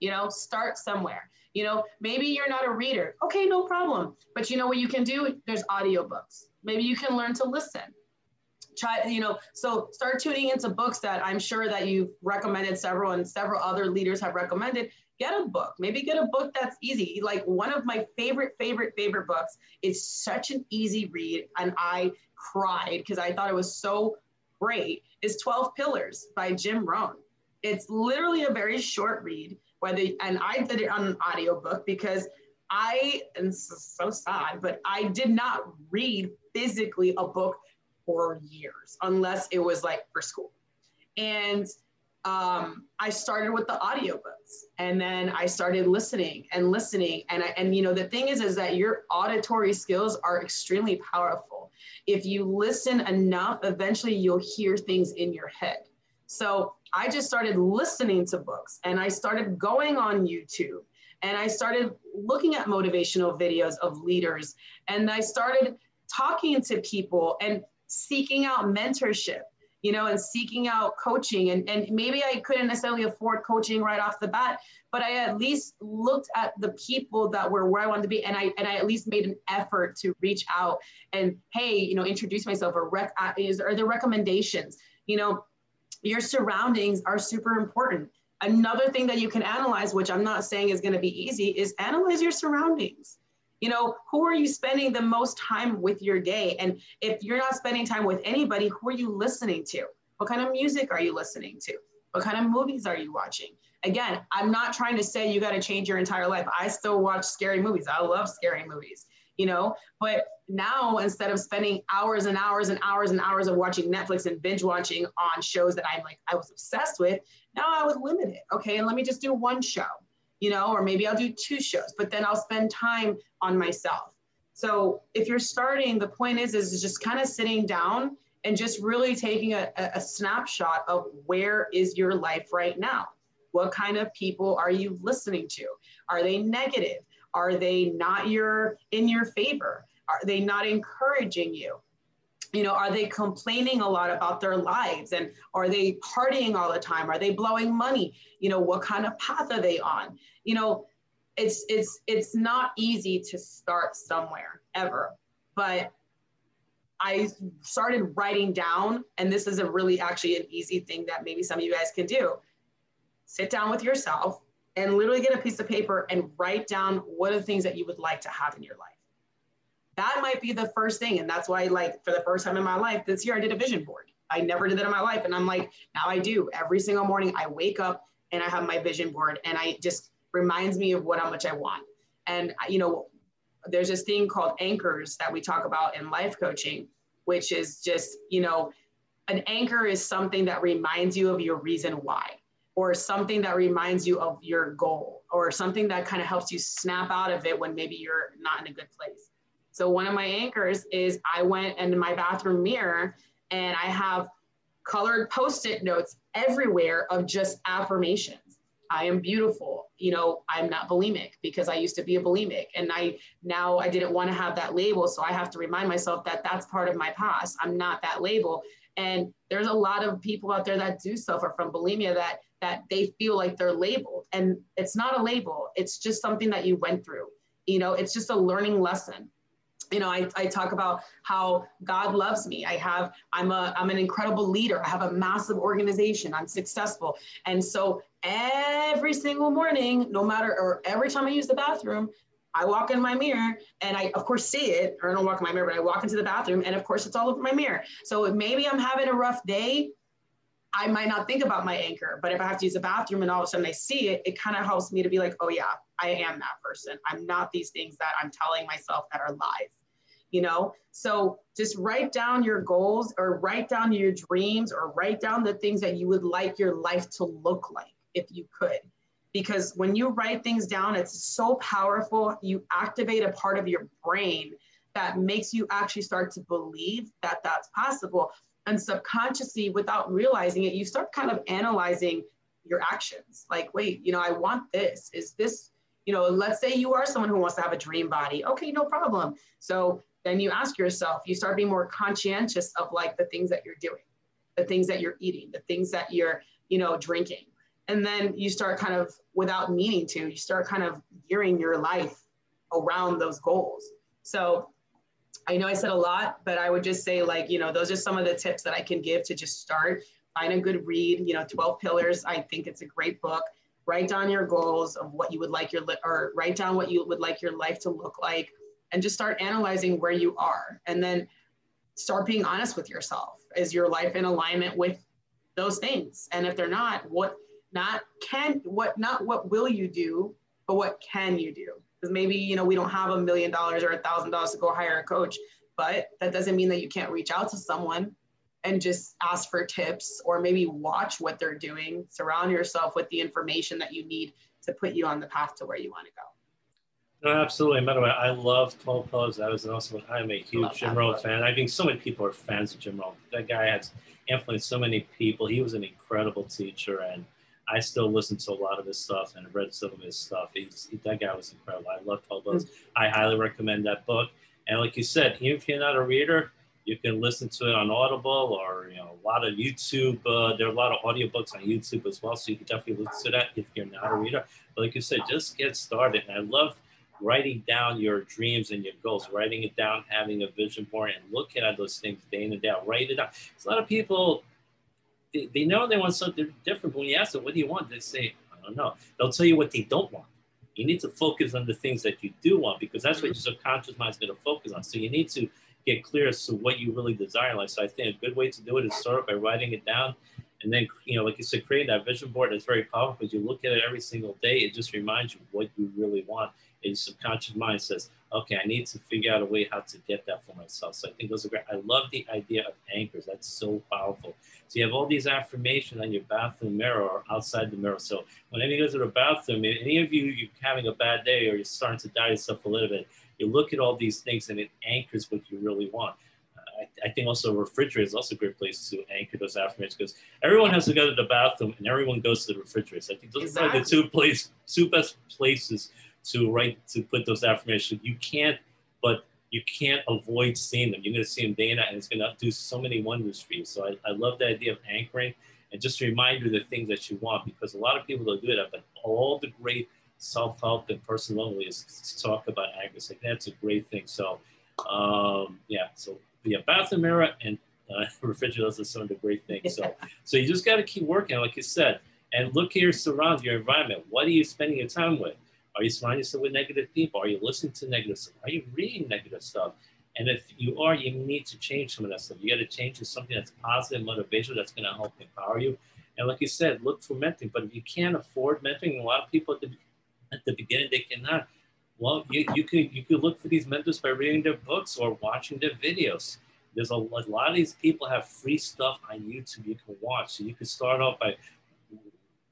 C: You know, start somewhere. You know, maybe you're not a reader. Okay, no problem. But you know what you can do? There's audiobooks. Maybe you can learn to listen. Try, you know, so start tuning into books that I'm sure that you've recommended several and several other leaders have recommended. Get a book. Maybe get a book that's easy. Like one of my favorite, favorite, favorite books is such an easy read. And I cried because I thought it was so great. Is 12 Pillars by Jim Rohn. It's literally a very short read whether and I did it on an audiobook because I and so sad, but I did not read physically a book for years unless it was like for school. And um, I started with the audiobooks and then I started listening and listening. And I, and you know, the thing is, is that your auditory skills are extremely powerful. If you listen enough, eventually you'll hear things in your head. So I just started listening to books and I started going on YouTube and I started looking at motivational videos of leaders and I started talking to people and seeking out mentorship you know, and seeking out coaching. And, and maybe I couldn't necessarily afford coaching right off the bat, but I at least looked at the people that were where I wanted to be. And I, and I at least made an effort to reach out and, hey, you know, introduce myself or rec- uh, is, are there recommendations? You know, your surroundings are super important. Another thing that you can analyze, which I'm not saying is going to be easy, is analyze your surroundings you know who are you spending the most time with your day? And if you're not spending time with anybody who are you listening to? What kind of music are you listening to? What kind of movies are you watching? Again i'm not trying to say you got to change your entire life. I still watch scary movies. I love scary movies you know? But now instead of spending hours and hours and hours and hours of watching netflix and binge watching on shows that i'm like i was obsessed with now i was limited okay? And let me just do one show you know, or maybe I'll do two shows, but then I'll spend time on myself. So if you're starting, the point is, is just kind of sitting down and just really taking a, a snapshot of where is your life right now? What kind of people are you listening to? Are they negative? Are they not your in your favor? Are they not encouraging you? You know are they complaining a lot about their lives? And are they partying all the time? Are they blowing money? You know what kind of path are they on? You know it's it's it's not easy to start somewhere ever but i started writing down and this is a really actually an easy thing that maybe some of you guys can do. Sit down with yourself and literally get a piece of paper and write down what are the things that you would like to have in your life that might be the first thing. And that's why, like, for the first time in my life this year, I did a vision board. I never did that in my life. And I'm like, now I do. Every single morning, I wake up and I have my vision board, and I just reminds me of what how much I want. And, you know, there's this thing called anchors that we talk about in life coaching, which is just, you know, an anchor is something that reminds you of your reason why, or something that reminds you of your goal, or something that kind of helps you snap out of it when maybe you're not in a good place. So one of my anchors is I went into my bathroom mirror and I have colored post-it notes everywhere of just affirmations. I am beautiful. You know, I'm not bulimic because I used to be a bulimic and I now I didn't want to have that label. So I have to remind myself that that's part of my past. I'm not that label. And there's a lot of people out there that do suffer from bulimia that that they feel like they're labeled and it's not a label. It's just something that you went through. You know, it's just a learning lesson you know I, I talk about how god loves me. I have i'm a i'm an incredible leader. I have a massive organization. I'm successful. And so every single morning no matter or every time i use the bathroom i walk in my mirror and i of course see it. Or i don't walk in my mirror but i walk into the bathroom and of course it's all over my mirror. So maybe i'm having a rough day I might not think about my anchor, but if I have to use the bathroom and all of a sudden I see it, it kind of helps me to be like, oh yeah, I am that person. I'm not these things that I'm telling myself that are lies you know? So just write down your goals or write down your dreams or write down the things that you would like your life to look like if you could. Because when you write things down it's so powerful. You activate a part of your brain that makes you actually start to believe that that's possible. And subconsciously without realizing it you start kind of analyzing your actions. Like wait you know i want this. Is this you know let's say you are someone who wants to have a dream body. Okay no problem. So then you ask yourself, you start being more conscientious of like the things that you're doing, the things that you're eating, the things that you're, you know, drinking. And then you start kind of, without meaning to, you start kind of gearing your life around those goals. So I know I said a lot, but I would just say, like, you know, those are some of the tips that I can give to just start. Find a good read, you know, 12 Pillars. I think it's a great book. Write down your goals of what you would like your, or write down what you would like your life to look like and just start analyzing where you are and then start being honest with yourself. Is your life in alignment with those things? And if they're not what not can what not what will you do but what can you do? Because maybe you know we don't have a million dollars or a thousand dollars to go hire a coach but that doesn't mean that you can't reach out to someone and just ask for tips or maybe watch what they're doing. Surround yourself with the information that you need to put you on the path to where you want to go
B: no, absolutely. By the way, I love 12 Pillars. That was an awesome. I'm a huge Jim Rohn fan. I think so many people are fans of Jim Rohn. That guy has influenced so many people. He was an incredible teacher, and I still listen to a lot of his stuff and read some of his stuff. He's, he, that guy was incredible. I love 12 Pillars. Mm-hmm. I highly recommend that book. And like you said, even if you're not a reader, you can listen to it on Audible or you know a lot of YouTube. Uh, there are a lot of audiobooks on YouTube as well, so you can definitely listen to that if you're not a reader. But like you said, just get started. And I love writing down your dreams and your goals, writing it down, having a vision board, and looking at those things day in and day out. Write it down. a lot of people they, they know they want something different, but when you ask them, "What do you want?" they say, "I don't know." They'll tell you what they don't want. You need to focus on the things that you do want because that's what your subconscious mind is going to focus on. So you need to get clear as to what you really desire Like. So I think a good way to do it is start by writing it down. And then, you know, like you said, creating that vision board is very powerful because you look at it every single day. It just reminds you what you really want. Your subconscious mind says, okay, I need to figure out a way how to get that for myself. So I think those are great. I love the idea of anchors. That's so powerful. So you have all these affirmations on your bathroom mirror or outside the mirror. So whenever you go to the bathroom, any of you you're having a bad day or you're starting to doubt yourself a little bit, you look at all these things and it anchors what you really want. I, I think also a refrigerator is also a great place to anchor those affirmations because everyone has to go to the bathroom and everyone goes to the refrigerator. So I think those exactly. are the two place, two best places to write to put those affirmations. You can't, but you can't avoid seeing them. You're going to see them day and night, and it's going to do so many wonders for you. So I, I love the idea of anchoring and just remind you the things that you want because a lot of people don't do that, but all the great self-help and personal is talk about anchors. Like that's a great thing. So um, yeah, so yeah, bathroom mirror and uh, refrigerators are some of the great things. So so you just got to keep working, like you said, and look at your surroundings, your environment. What are you spending your time with? Are you surrounding yourself with negative people? Are you listening to negative stuff? Are you reading negative stuff? And if you are, you need to change some of that stuff. You got to change to something that's positive, motivational, that's going to help empower you. And like you said, look for mentoring. But if you can't afford mentoring, a lot of people at the, at the beginning they cannot. Well, you, you could you could look for these mentors by reading their books or watching their videos. There's a, a lot of these people have free stuff on YouTube you can watch. So you can start off by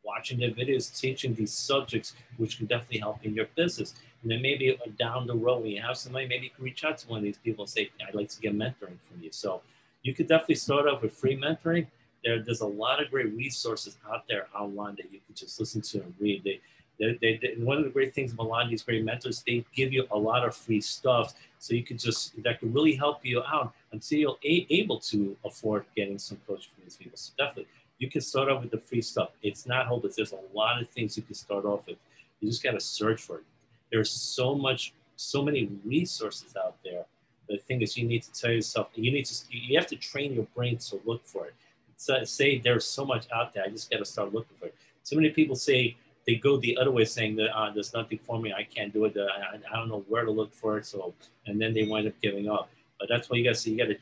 B: watching their videos, teaching these subjects, which can definitely help in your business. And then maybe uh, down the road, when you have somebody, maybe you can reach out to one of these people and say, I'd like to get mentoring from you. So you could definitely start off with free mentoring. There, there's a lot of great resources out there online that you can just listen to and read. They, they, they, they, one of the great things about a lot of these great mentors, they give you a lot of free stuff. So you could just, that could really help you out until you're a, able to afford getting some coaching from these people. So definitely you can start off with the free stuff. It's not hopeless. There's a lot of things you can start off with. You just got to search for it. There's so much, so many resources out there. The thing is, you need to tell yourself, you need to, you have to train your brain to look for it. So say there's so much out there, I just got to start looking for it. So many people say they go the other way, saying that uh, there's nothing for me, I can't do it, I, I don't know where to look for it. So, and then they wind up giving up. But that's why you got to see, you got to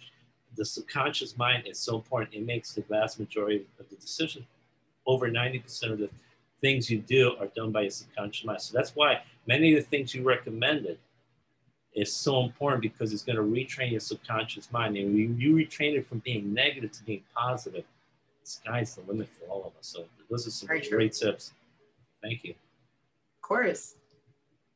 B: the subconscious mind is so important. It makes the vast majority of the decision. Over 90% of the things you do are done by your subconscious mind. So that's why many of the things you recommended is so important because it's going to retrain your subconscious mind. And you, you retrain it from being negative to being positive. The sky's the limit for all of us. So those are some Very great true. tips. Thank you.
C: Of course.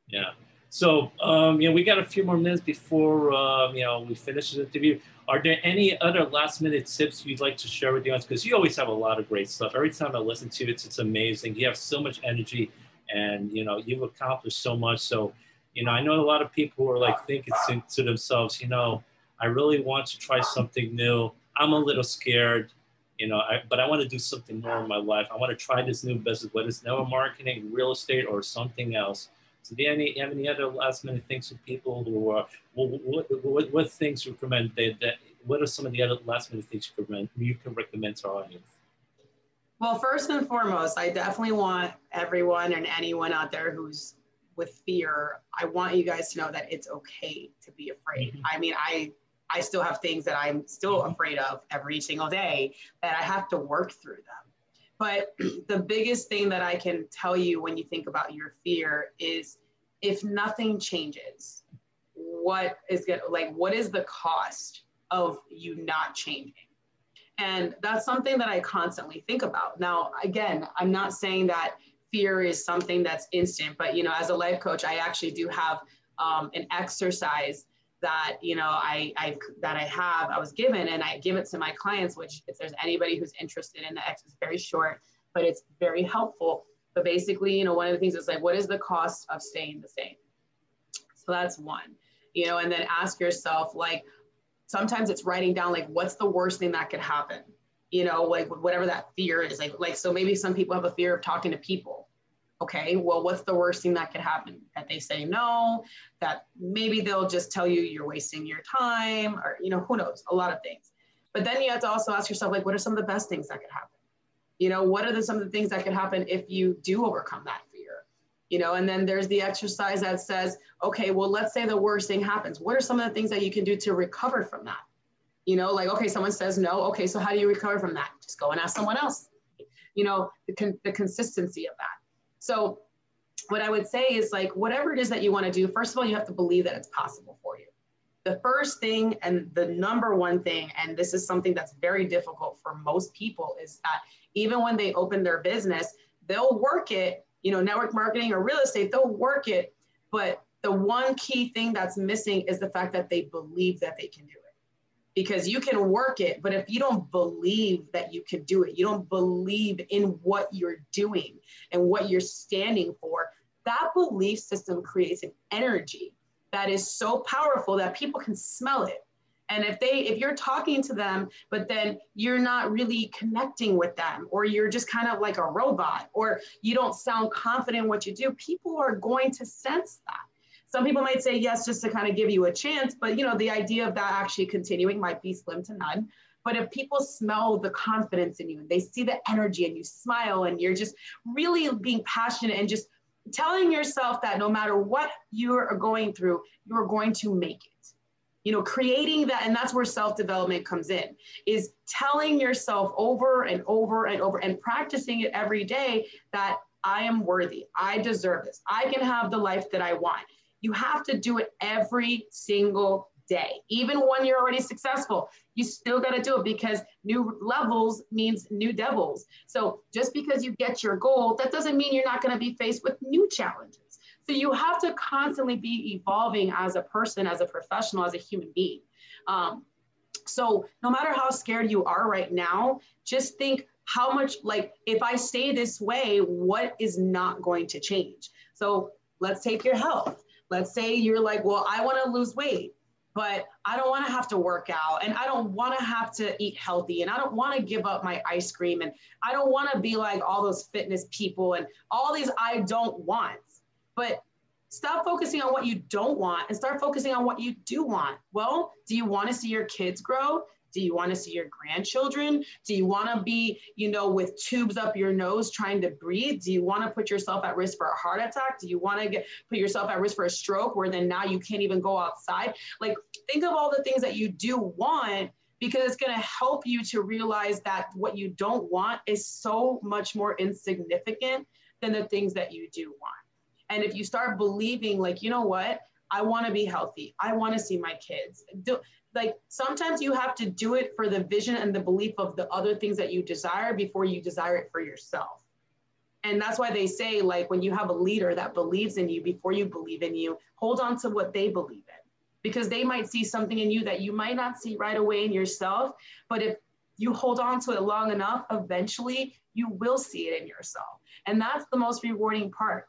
B: Yeah. So, um, you know, we got a few more minutes before, um, you know, we finish the interview. Are there any other last minute tips you'd like to share with the audience? Because you always have a lot of great stuff. Every time I listen to it, it's amazing. You have so much energy and, you know, you've accomplished so much. So, you know, I know a lot of people who are like thinking to, to themselves, you know, I really want to try something new. I'm a little scared, you know, I, but I want to do something more in my life. I want to try this new business, whether it's network marketing, real estate, or something else. So do you have any, have any other last minute things for people who are, what, what, what things you recommend that, that, what are some of the other last minute things you, recommend, you can recommend to our audience?
C: Well, first and foremost, I definitely want everyone and anyone out there who's with fear, I want you guys to know that it's okay to be afraid. Mm-hmm. I mean, I I still have things that I'm still mm-hmm. afraid of every single day that I have to work through them. But the biggest thing that I can tell you when you think about your fear is if nothing changes, what is going like what is the cost of you not changing? And that's something that I constantly think about. Now, again, I'm not saying that fear is something that's instant, but you know, as a life coach, I actually do have um, an exercise that you know I, I that I have I was given and I give it to my clients which if there's anybody who's interested in the X is very short but it's very helpful but basically you know one of the things is like what is the cost of staying the same so that's one you know, and then ask yourself, like, sometimes it's writing down, like, what's the worst thing that could happen? You know, like whatever that fear is. Like, like so maybe some people have a fear of talking to people. Okay, well, what's the worst thing that could happen? That they say no, that maybe they'll just tell you you're wasting your time, or, you know, who knows, a lot of things. But then you have to also ask yourself, like, what are some of the best things that could happen? You know, what are the, some of the things that could happen if you do overcome that fear? You know, and then there's the exercise that says, okay, well, let's say the worst thing happens. What are some of the things that you can do to recover from that? You know, like, okay, someone says no. Okay, so how do you recover from that? Just go and ask someone else. You know, the, con- the consistency of that. So, what I would say is like, whatever it is that you want to do, first of all, you have to believe that it's possible for you the first thing and the number one thing, and this is something that's very difficult for most people, is that even when they open their business, they'll work it, you know, network marketing or real estate, they'll work it. But the one key thing that's missing is the fact that they believe that they can do it. Because you can work it, but if you don't believe that you can do it, you don't believe in what you're doing and what you're standing for, that belief system creates an energy that is so powerful that people can smell it. And if they if you're talking to them but then you're not really connecting with them or you're just kind of like a robot or you don't sound confident in what you do people are going to sense that some people might say yes just to kind of give you a chance but you know the idea of that actually continuing might be slim to none but if people smell the confidence in you and they see the energy and you smile and you're just really being passionate and just telling yourself that no matter what you are going through, you are going to make it. You know, creating that, and that's where self development comes in, is telling yourself over and over and over and practicing it every day that I am worthy. I deserve this. I can have the life that I want. You have to do it every single day. Even when you're already successful, you still got to do it because new levels means new devils. So just because you get your goal, that doesn't mean you're not going to be faced with new challenges. So you have to constantly be evolving as a person, as a professional, as a human being. Um, so no matter how scared you are right now, just think how much, like, if I stay this way, what is not going to change? So let's take your health. Let's say you're like, well, I want to lose weight but I don't want to have to work out and I don't want to have to eat healthy and I don't want to give up my ice cream and I don't want to be like all those fitness people and all these I don't want. But stop focusing on what you don't want and start focusing on what you do want. Well, do you want to see your kids grow? Do you want to see your grandchildren? Do you want to be, you know, with tubes up your nose trying to breathe? Do you want to put yourself at risk for a heart attack? Do you want to get put yourself at risk for a stroke where then now you can't even go outside? Like think of all the things that you do want because it's going to help you to realize that what you don't want is so much more insignificant than the things that you do want. And if you start believing like, you know what? I want to be healthy. I want to see my kids. Do, like sometimes you have to do it for the vision and the belief of the other things that you desire before you desire it for yourself. And that's why they say like when you have a leader that believes in you before you believe in you hold on to what they believe in. Because they might see something in you that you might not see right away in yourself but if you hold on to it long enough eventually you will see it in yourself. And that's the most rewarding part.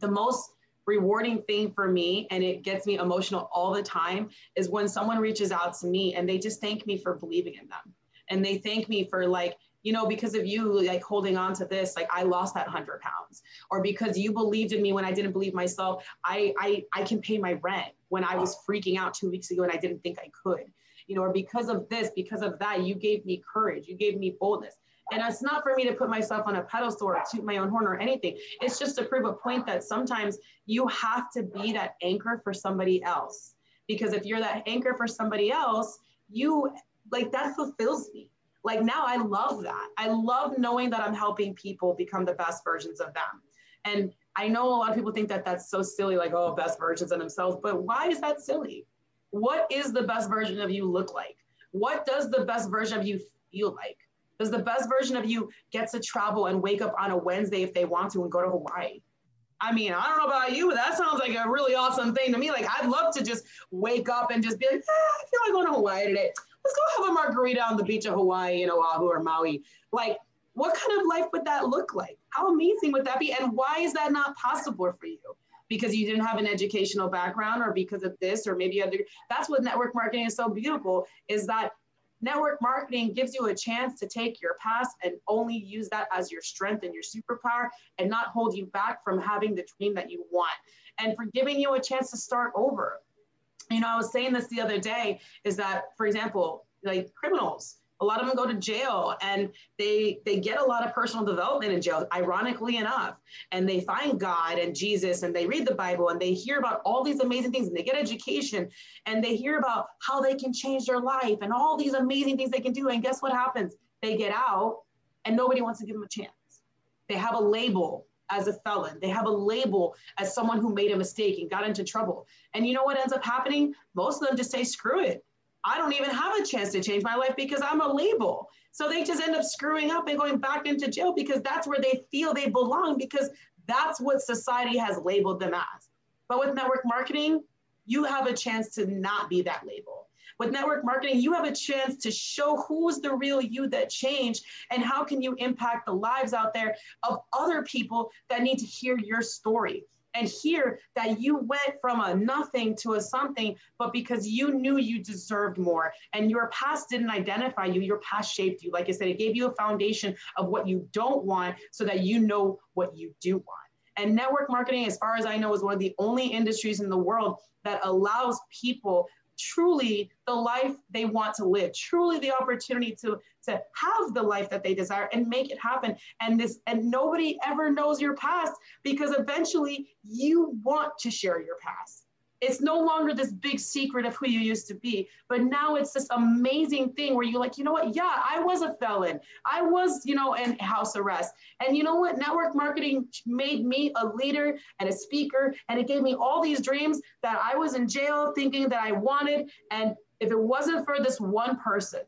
C: The most rewarding thing for me and it gets me emotional all the time is when someone reaches out to me and they just thank me for believing in them. And they thank me for like you know because of you like holding on to this like i lost that 100 pounds. Or because you believed in me when i didn't believe myself i i, I can pay my rent when i was freaking out two weeks ago and i didn't think i could. You know or because of this because of that you gave me courage you gave me boldness and it's not for me to put myself on a pedestal or toot my own horn or anything. It's just to prove a point that sometimes you have to be that anchor for somebody else. Because if you're that anchor for somebody else, you like that fulfills me. Like now I love that. I love knowing that I'm helping people become the best versions of them. And I know a lot of people think that that's so silly, like, oh, best versions of themselves. But why is that silly? What is the best version of you look like? What does the best version of you feel like? Does the best version of you get to travel and wake up on a Wednesday if they want to and go to Hawaii? I mean, I don't know about you, but that sounds like a really awesome thing to me. Like, I'd love to just wake up and just be like, eh, I feel like going to Hawaii today. Let's go have a margarita on the beach of Hawaii in Oahu or Maui. Like, what kind of life would that look like? How amazing would that be? And why is that not possible for you? because you didn't have an educational background or because of this or maybe other that's what network marketing is so beautiful is that network marketing gives you a chance to take your past and only use that as your strength and your superpower and not hold you back from having the dream that you want and for giving you a chance to start over. You know i was saying this the other day is that for example like criminals a lot of them go to jail and they they get a lot of personal development in jail ironically enough and they find god and jesus and they read the bible and they hear about all these amazing things and they get education and they hear about how they can change their life and all these amazing things they can do and guess what happens they get out and nobody wants to give them a chance they have a label as a felon. They have a label as someone who made a mistake and got into trouble. And you know what ends up happening? Most of them just say, screw it. I don't even have a chance to change my life because I'm a label. So they just end up screwing up and going back into jail because that's where they feel they belong because that's what society has labeled them as. But with network marketing, you have a chance to not be that label. With network marketing, you have a chance to show who's the real you that changed and how can you impact the lives out there of other people that need to hear your story and hear that you went from a nothing to a something, but because you knew you deserved more and your past didn't identify you, your past shaped you. Like I said, it gave you a foundation of what you don't want so that you know what you do want. And network marketing, as far as I know, is one of the only industries in the world that allows people truly the life they want to live, truly the opportunity to, to have the life that they desire and make it happen. And this and nobody ever knows your past because eventually you want to share your past. It's no longer this big secret of who you used to be, but now it's this amazing thing where you're like, you know what? Yeah, I was a felon. I was, you know, in house arrest. And you know what? Network marketing made me a leader and a speaker, and it gave me all these dreams that I was in jail thinking that I wanted. And if it wasn't for this one person,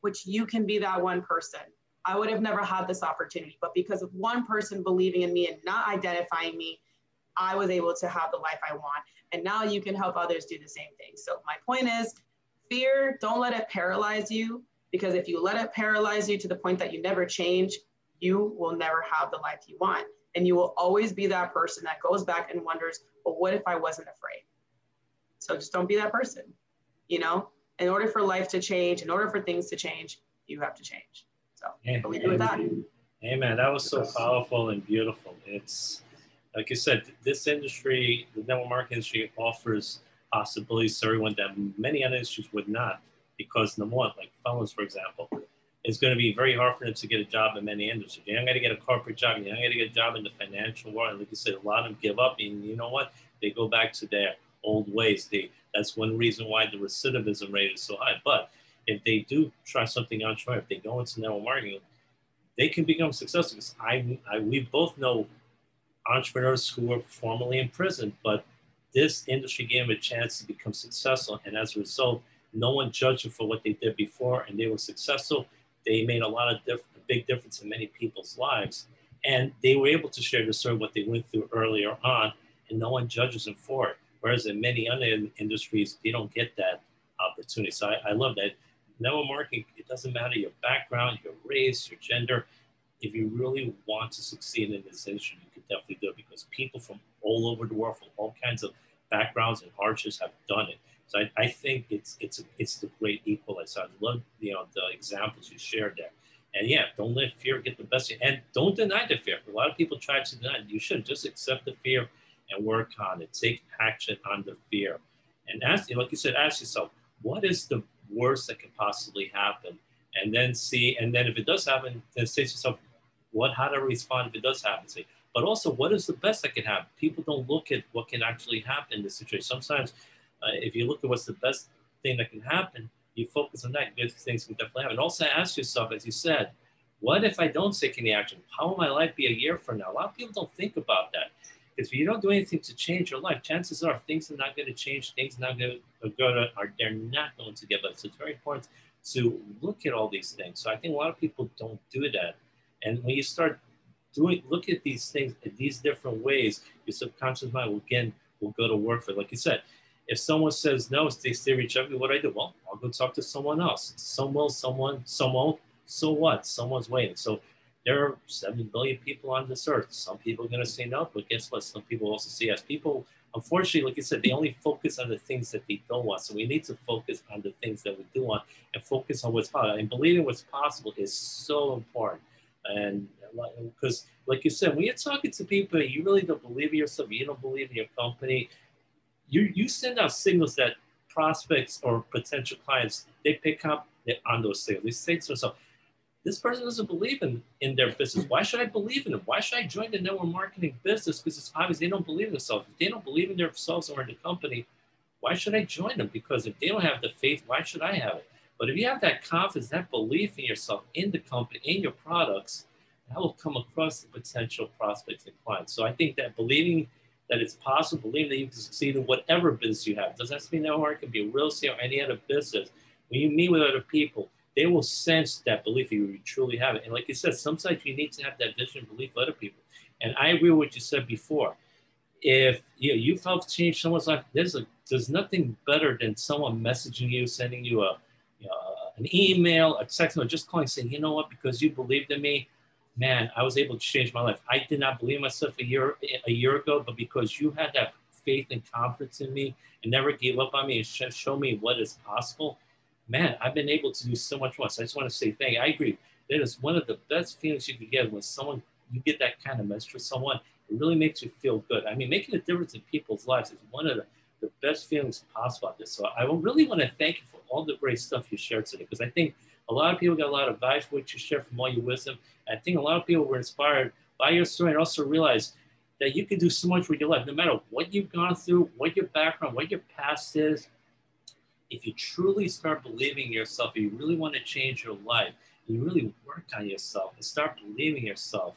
C: which you can be that one person, I would have never had this opportunity. But because of one person believing in me and not identifying me, I was able to have the life I want. And now you can help others do the same thing. So my point is fear, don't let it paralyze you because if you let it paralyze you to the point that you never change, you will never have the life you want. And you will always be that person that goes back and wonders, well, what if I wasn't afraid? So just don't be that person. You know, in order for life to change, in order for things to change, you have to change. So
B: Amen. we do with that. Amen. That was so powerful and beautiful. It's like you said, this industry, the network marketing industry, offers possibilities to everyone that many other industries would not, because number one, like felons, for example, it's going to be very hard for them to get a job in many industries. You're not going to get a corporate job. You're not going to get a job in the financial world. Like you said, a lot of them give up, and you know what? They go back to their old ways. They that's one reason why the recidivism rate is so high. But if they do try something entrepreneurial, if they go into network marketing, they can become successful. Because I, I, we both know entrepreneurs who were formerly in prison, but this industry gave them a chance to become successful. And as a result, no one judged them for what they did before, and they were successful. They made a lot of diff- big difference in many people's lives, and they were able to share the story what they went through earlier on, and no one judges them for it. Whereas in many other industries, they don't get that opportunity. So I, I love that. Network marketing, it doesn't matter your background, your race, your gender. If you really want to succeed in this industry, definitely do it because people from all over the world, from all kinds of backgrounds and hardships, have done it. So I, I think it's it's it's the great equalizer. I love you know the examples you shared there. And yeah, don't let fear get the best of you. And don't deny the fear. A lot of people try to deny it. You should just accept the fear and work on it. Take action on the fear. And ask, like you said, ask yourself, what is the worst that can possibly happen? And then see, and then if it does happen, then say to yourself, what, how to respond if it does happen? Say, but also what is the best that can happen? People don't look at what can actually happen in this situation. Sometimes, uh, if you look at what's the best thing that can happen, you focus on that. Good things can definitely happen. Also ask yourself, as you said, what if I don't take any action? How will my life be a year from now? A lot of people don't think about that. Because if you don't do anything to change your life, chances are things are not going to change. Things are not going to go to, are they're not going to get better. So it's very important to look at all these things. So I think a lot of people don't do that. And when you start doing look at these things in these different ways, your subconscious mind will again will go to work for. It. Like you said, if someone says no, stay reject me, what do I do? Well, I'll go talk to someone else. Someone, someone, someone. So what? Someone's waiting. So there are 7 billion people on this earth. Some people are to say no, but guess what? Some people also say yes. People, unfortunately, like you said, they only focus on the things that they don't want. So we need to focus on the things that we do want and focus on what's possible. And believing what's possible is so important. And because, like you said, when you're talking to people, you really don't believe in yourself, you don't believe in your company, you, you send out signals that prospects or potential clients, they pick up on those signals. They say to themselves, this person doesn't believe in, in their business. Why should I believe in them? Why should I join the network marketing business? Because it's obvious they don't believe in themselves. If they don't believe in themselves or in the company, why should I join them? Because if they don't have the faith, why should I have it? But if you have that confidence, that belief in yourself, in the company, in your products, that will come across the potential prospects and clients. So I think that believing that it's possible, believing that you can succeed in whatever business you have, doesn't have to be network, it can be a real estate or any other business. When you meet with other people, they will sense that belief you truly have it. And like you said, sometimes you need to have that vision and belief for other people. And I agree with what you said before. If you know, you've helped change someone's life, there's a there's nothing better than someone messaging you, sending you a you know, an email, a text, or just calling saying, you know what, because you believed in me, man, I was able to change my life. I did not believe myself a year a year ago, but because you had that faith and confidence in me and never gave up on me and sh- show me what is possible, man, I've been able to do so much more. So I just want to say thank you. I agree. That is one of the best feelings you can get when someone you get that kind of message from someone. It really makes you feel good. I mean, making a difference in people's lives is one of the, the best feelings possible at this. So I really want to thank you for all the great stuff you shared today because I think a lot of people got a lot of value for what you share from all your wisdom. I think a lot of people were inspired by your story and also realized that you can do so much with your life, no matter what you've gone through, what your background, what your past is, if you truly start believing in yourself, if you really want to change your life, you really work on yourself and start believing yourself,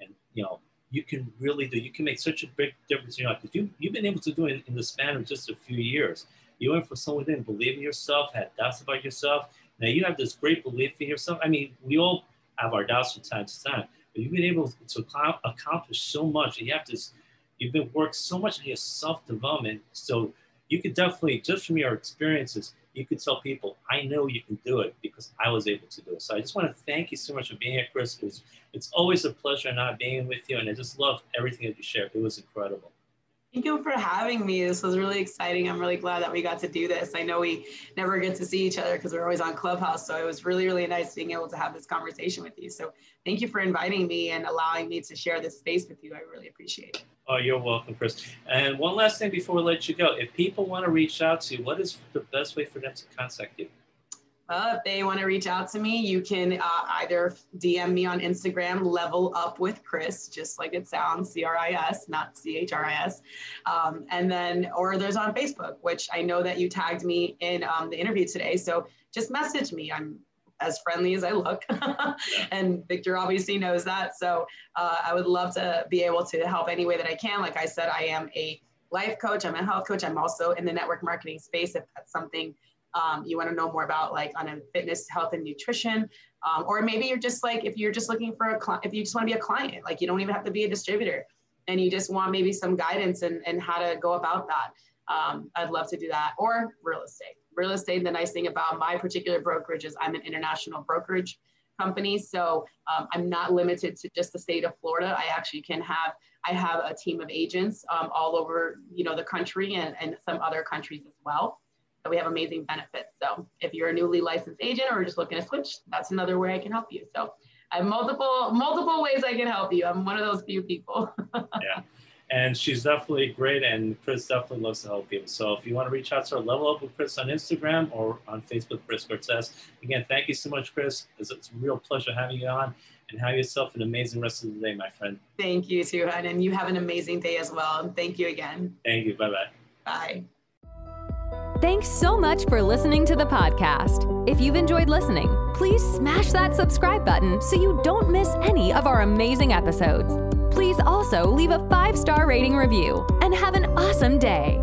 B: and you know you can really do. You can make such a big difference in your life because you you've been able to do it in the span of just a few years. You went from someone who didn't believe in yourself, had doubts about yourself. Now you have this great belief in yourself. I mean, we all have our doubts from time to time, but you've been able to accomplish so much. And you have this, you've been worked so much on your self development. So you could definitely, just from your experiences, you could tell people, I know you can do it because I was able to do it. So I just want to thank you so much for being here, Cris. It was, it's always a pleasure not being with you. And I just love everything that you shared. It was incredible.
C: Thank you for having me. This was really exciting. I'm really glad that we got to do this. I know we never get to see each other because we're always on Clubhouse. So it was really, really nice being able to have this conversation with you. So thank you for inviting me and allowing me to share this space with you. I really appreciate it.
B: Oh, you're welcome, Cris. And one last thing before we let you go. If people want to reach out to you, what is the best way for them to contact you?
C: Uh, if they want to reach out to me, you can uh, either DM me on Instagram, level up with Cris, just like it sounds, C R I S, not C H R I S. Um, and then, or there's on Facebook, which I know that you tagged me in um, the interview today. So just message me. I'm as friendly as I look. and Victor obviously knows that. So uh, I would love to be able to help any way that I can. Like I said, I am a life coach, I'm a health coach. I'm also in the network marketing space if that's something um, you want to know more about like on a fitness, health, and nutrition. Um, or maybe you're just like, if you're just looking for a client, if you just want to be a client, like you don't even have to be a distributor and you just want maybe some guidance and, and how to go about that. Um, I'd love to do that or real estate. Real estate, the nice thing about my particular brokerage is I'm an international brokerage company. So um, I'm not limited to just the state of Florida. I actually can have, I have a team of agents um, all over, you know, the country and, and some other countries as well we have amazing benefits. So if you're a newly licensed agent or just looking to switch, that's another way I can help you. So I have multiple multiple ways I can help you. I'm one of those few people.
B: yeah. And she's definitely great, and Cris definitely loves to help people. So if you want to reach out to her, level up with Cris on Instagram or on Facebook, Cris Cortez. Again, thank you so much, Cris. It's, it's a real pleasure having you on, and have yourself an amazing rest of the day, my friend.
C: Thank you, too, and you have an amazing day as well. And thank you again.
B: Thank you. Bye-bye.
C: Bye.
A: Thanks so much for listening to the podcast. If you've enjoyed listening, please smash that subscribe button so you don't miss any of our amazing episodes. Please also leave a five star rating review and have an awesome day.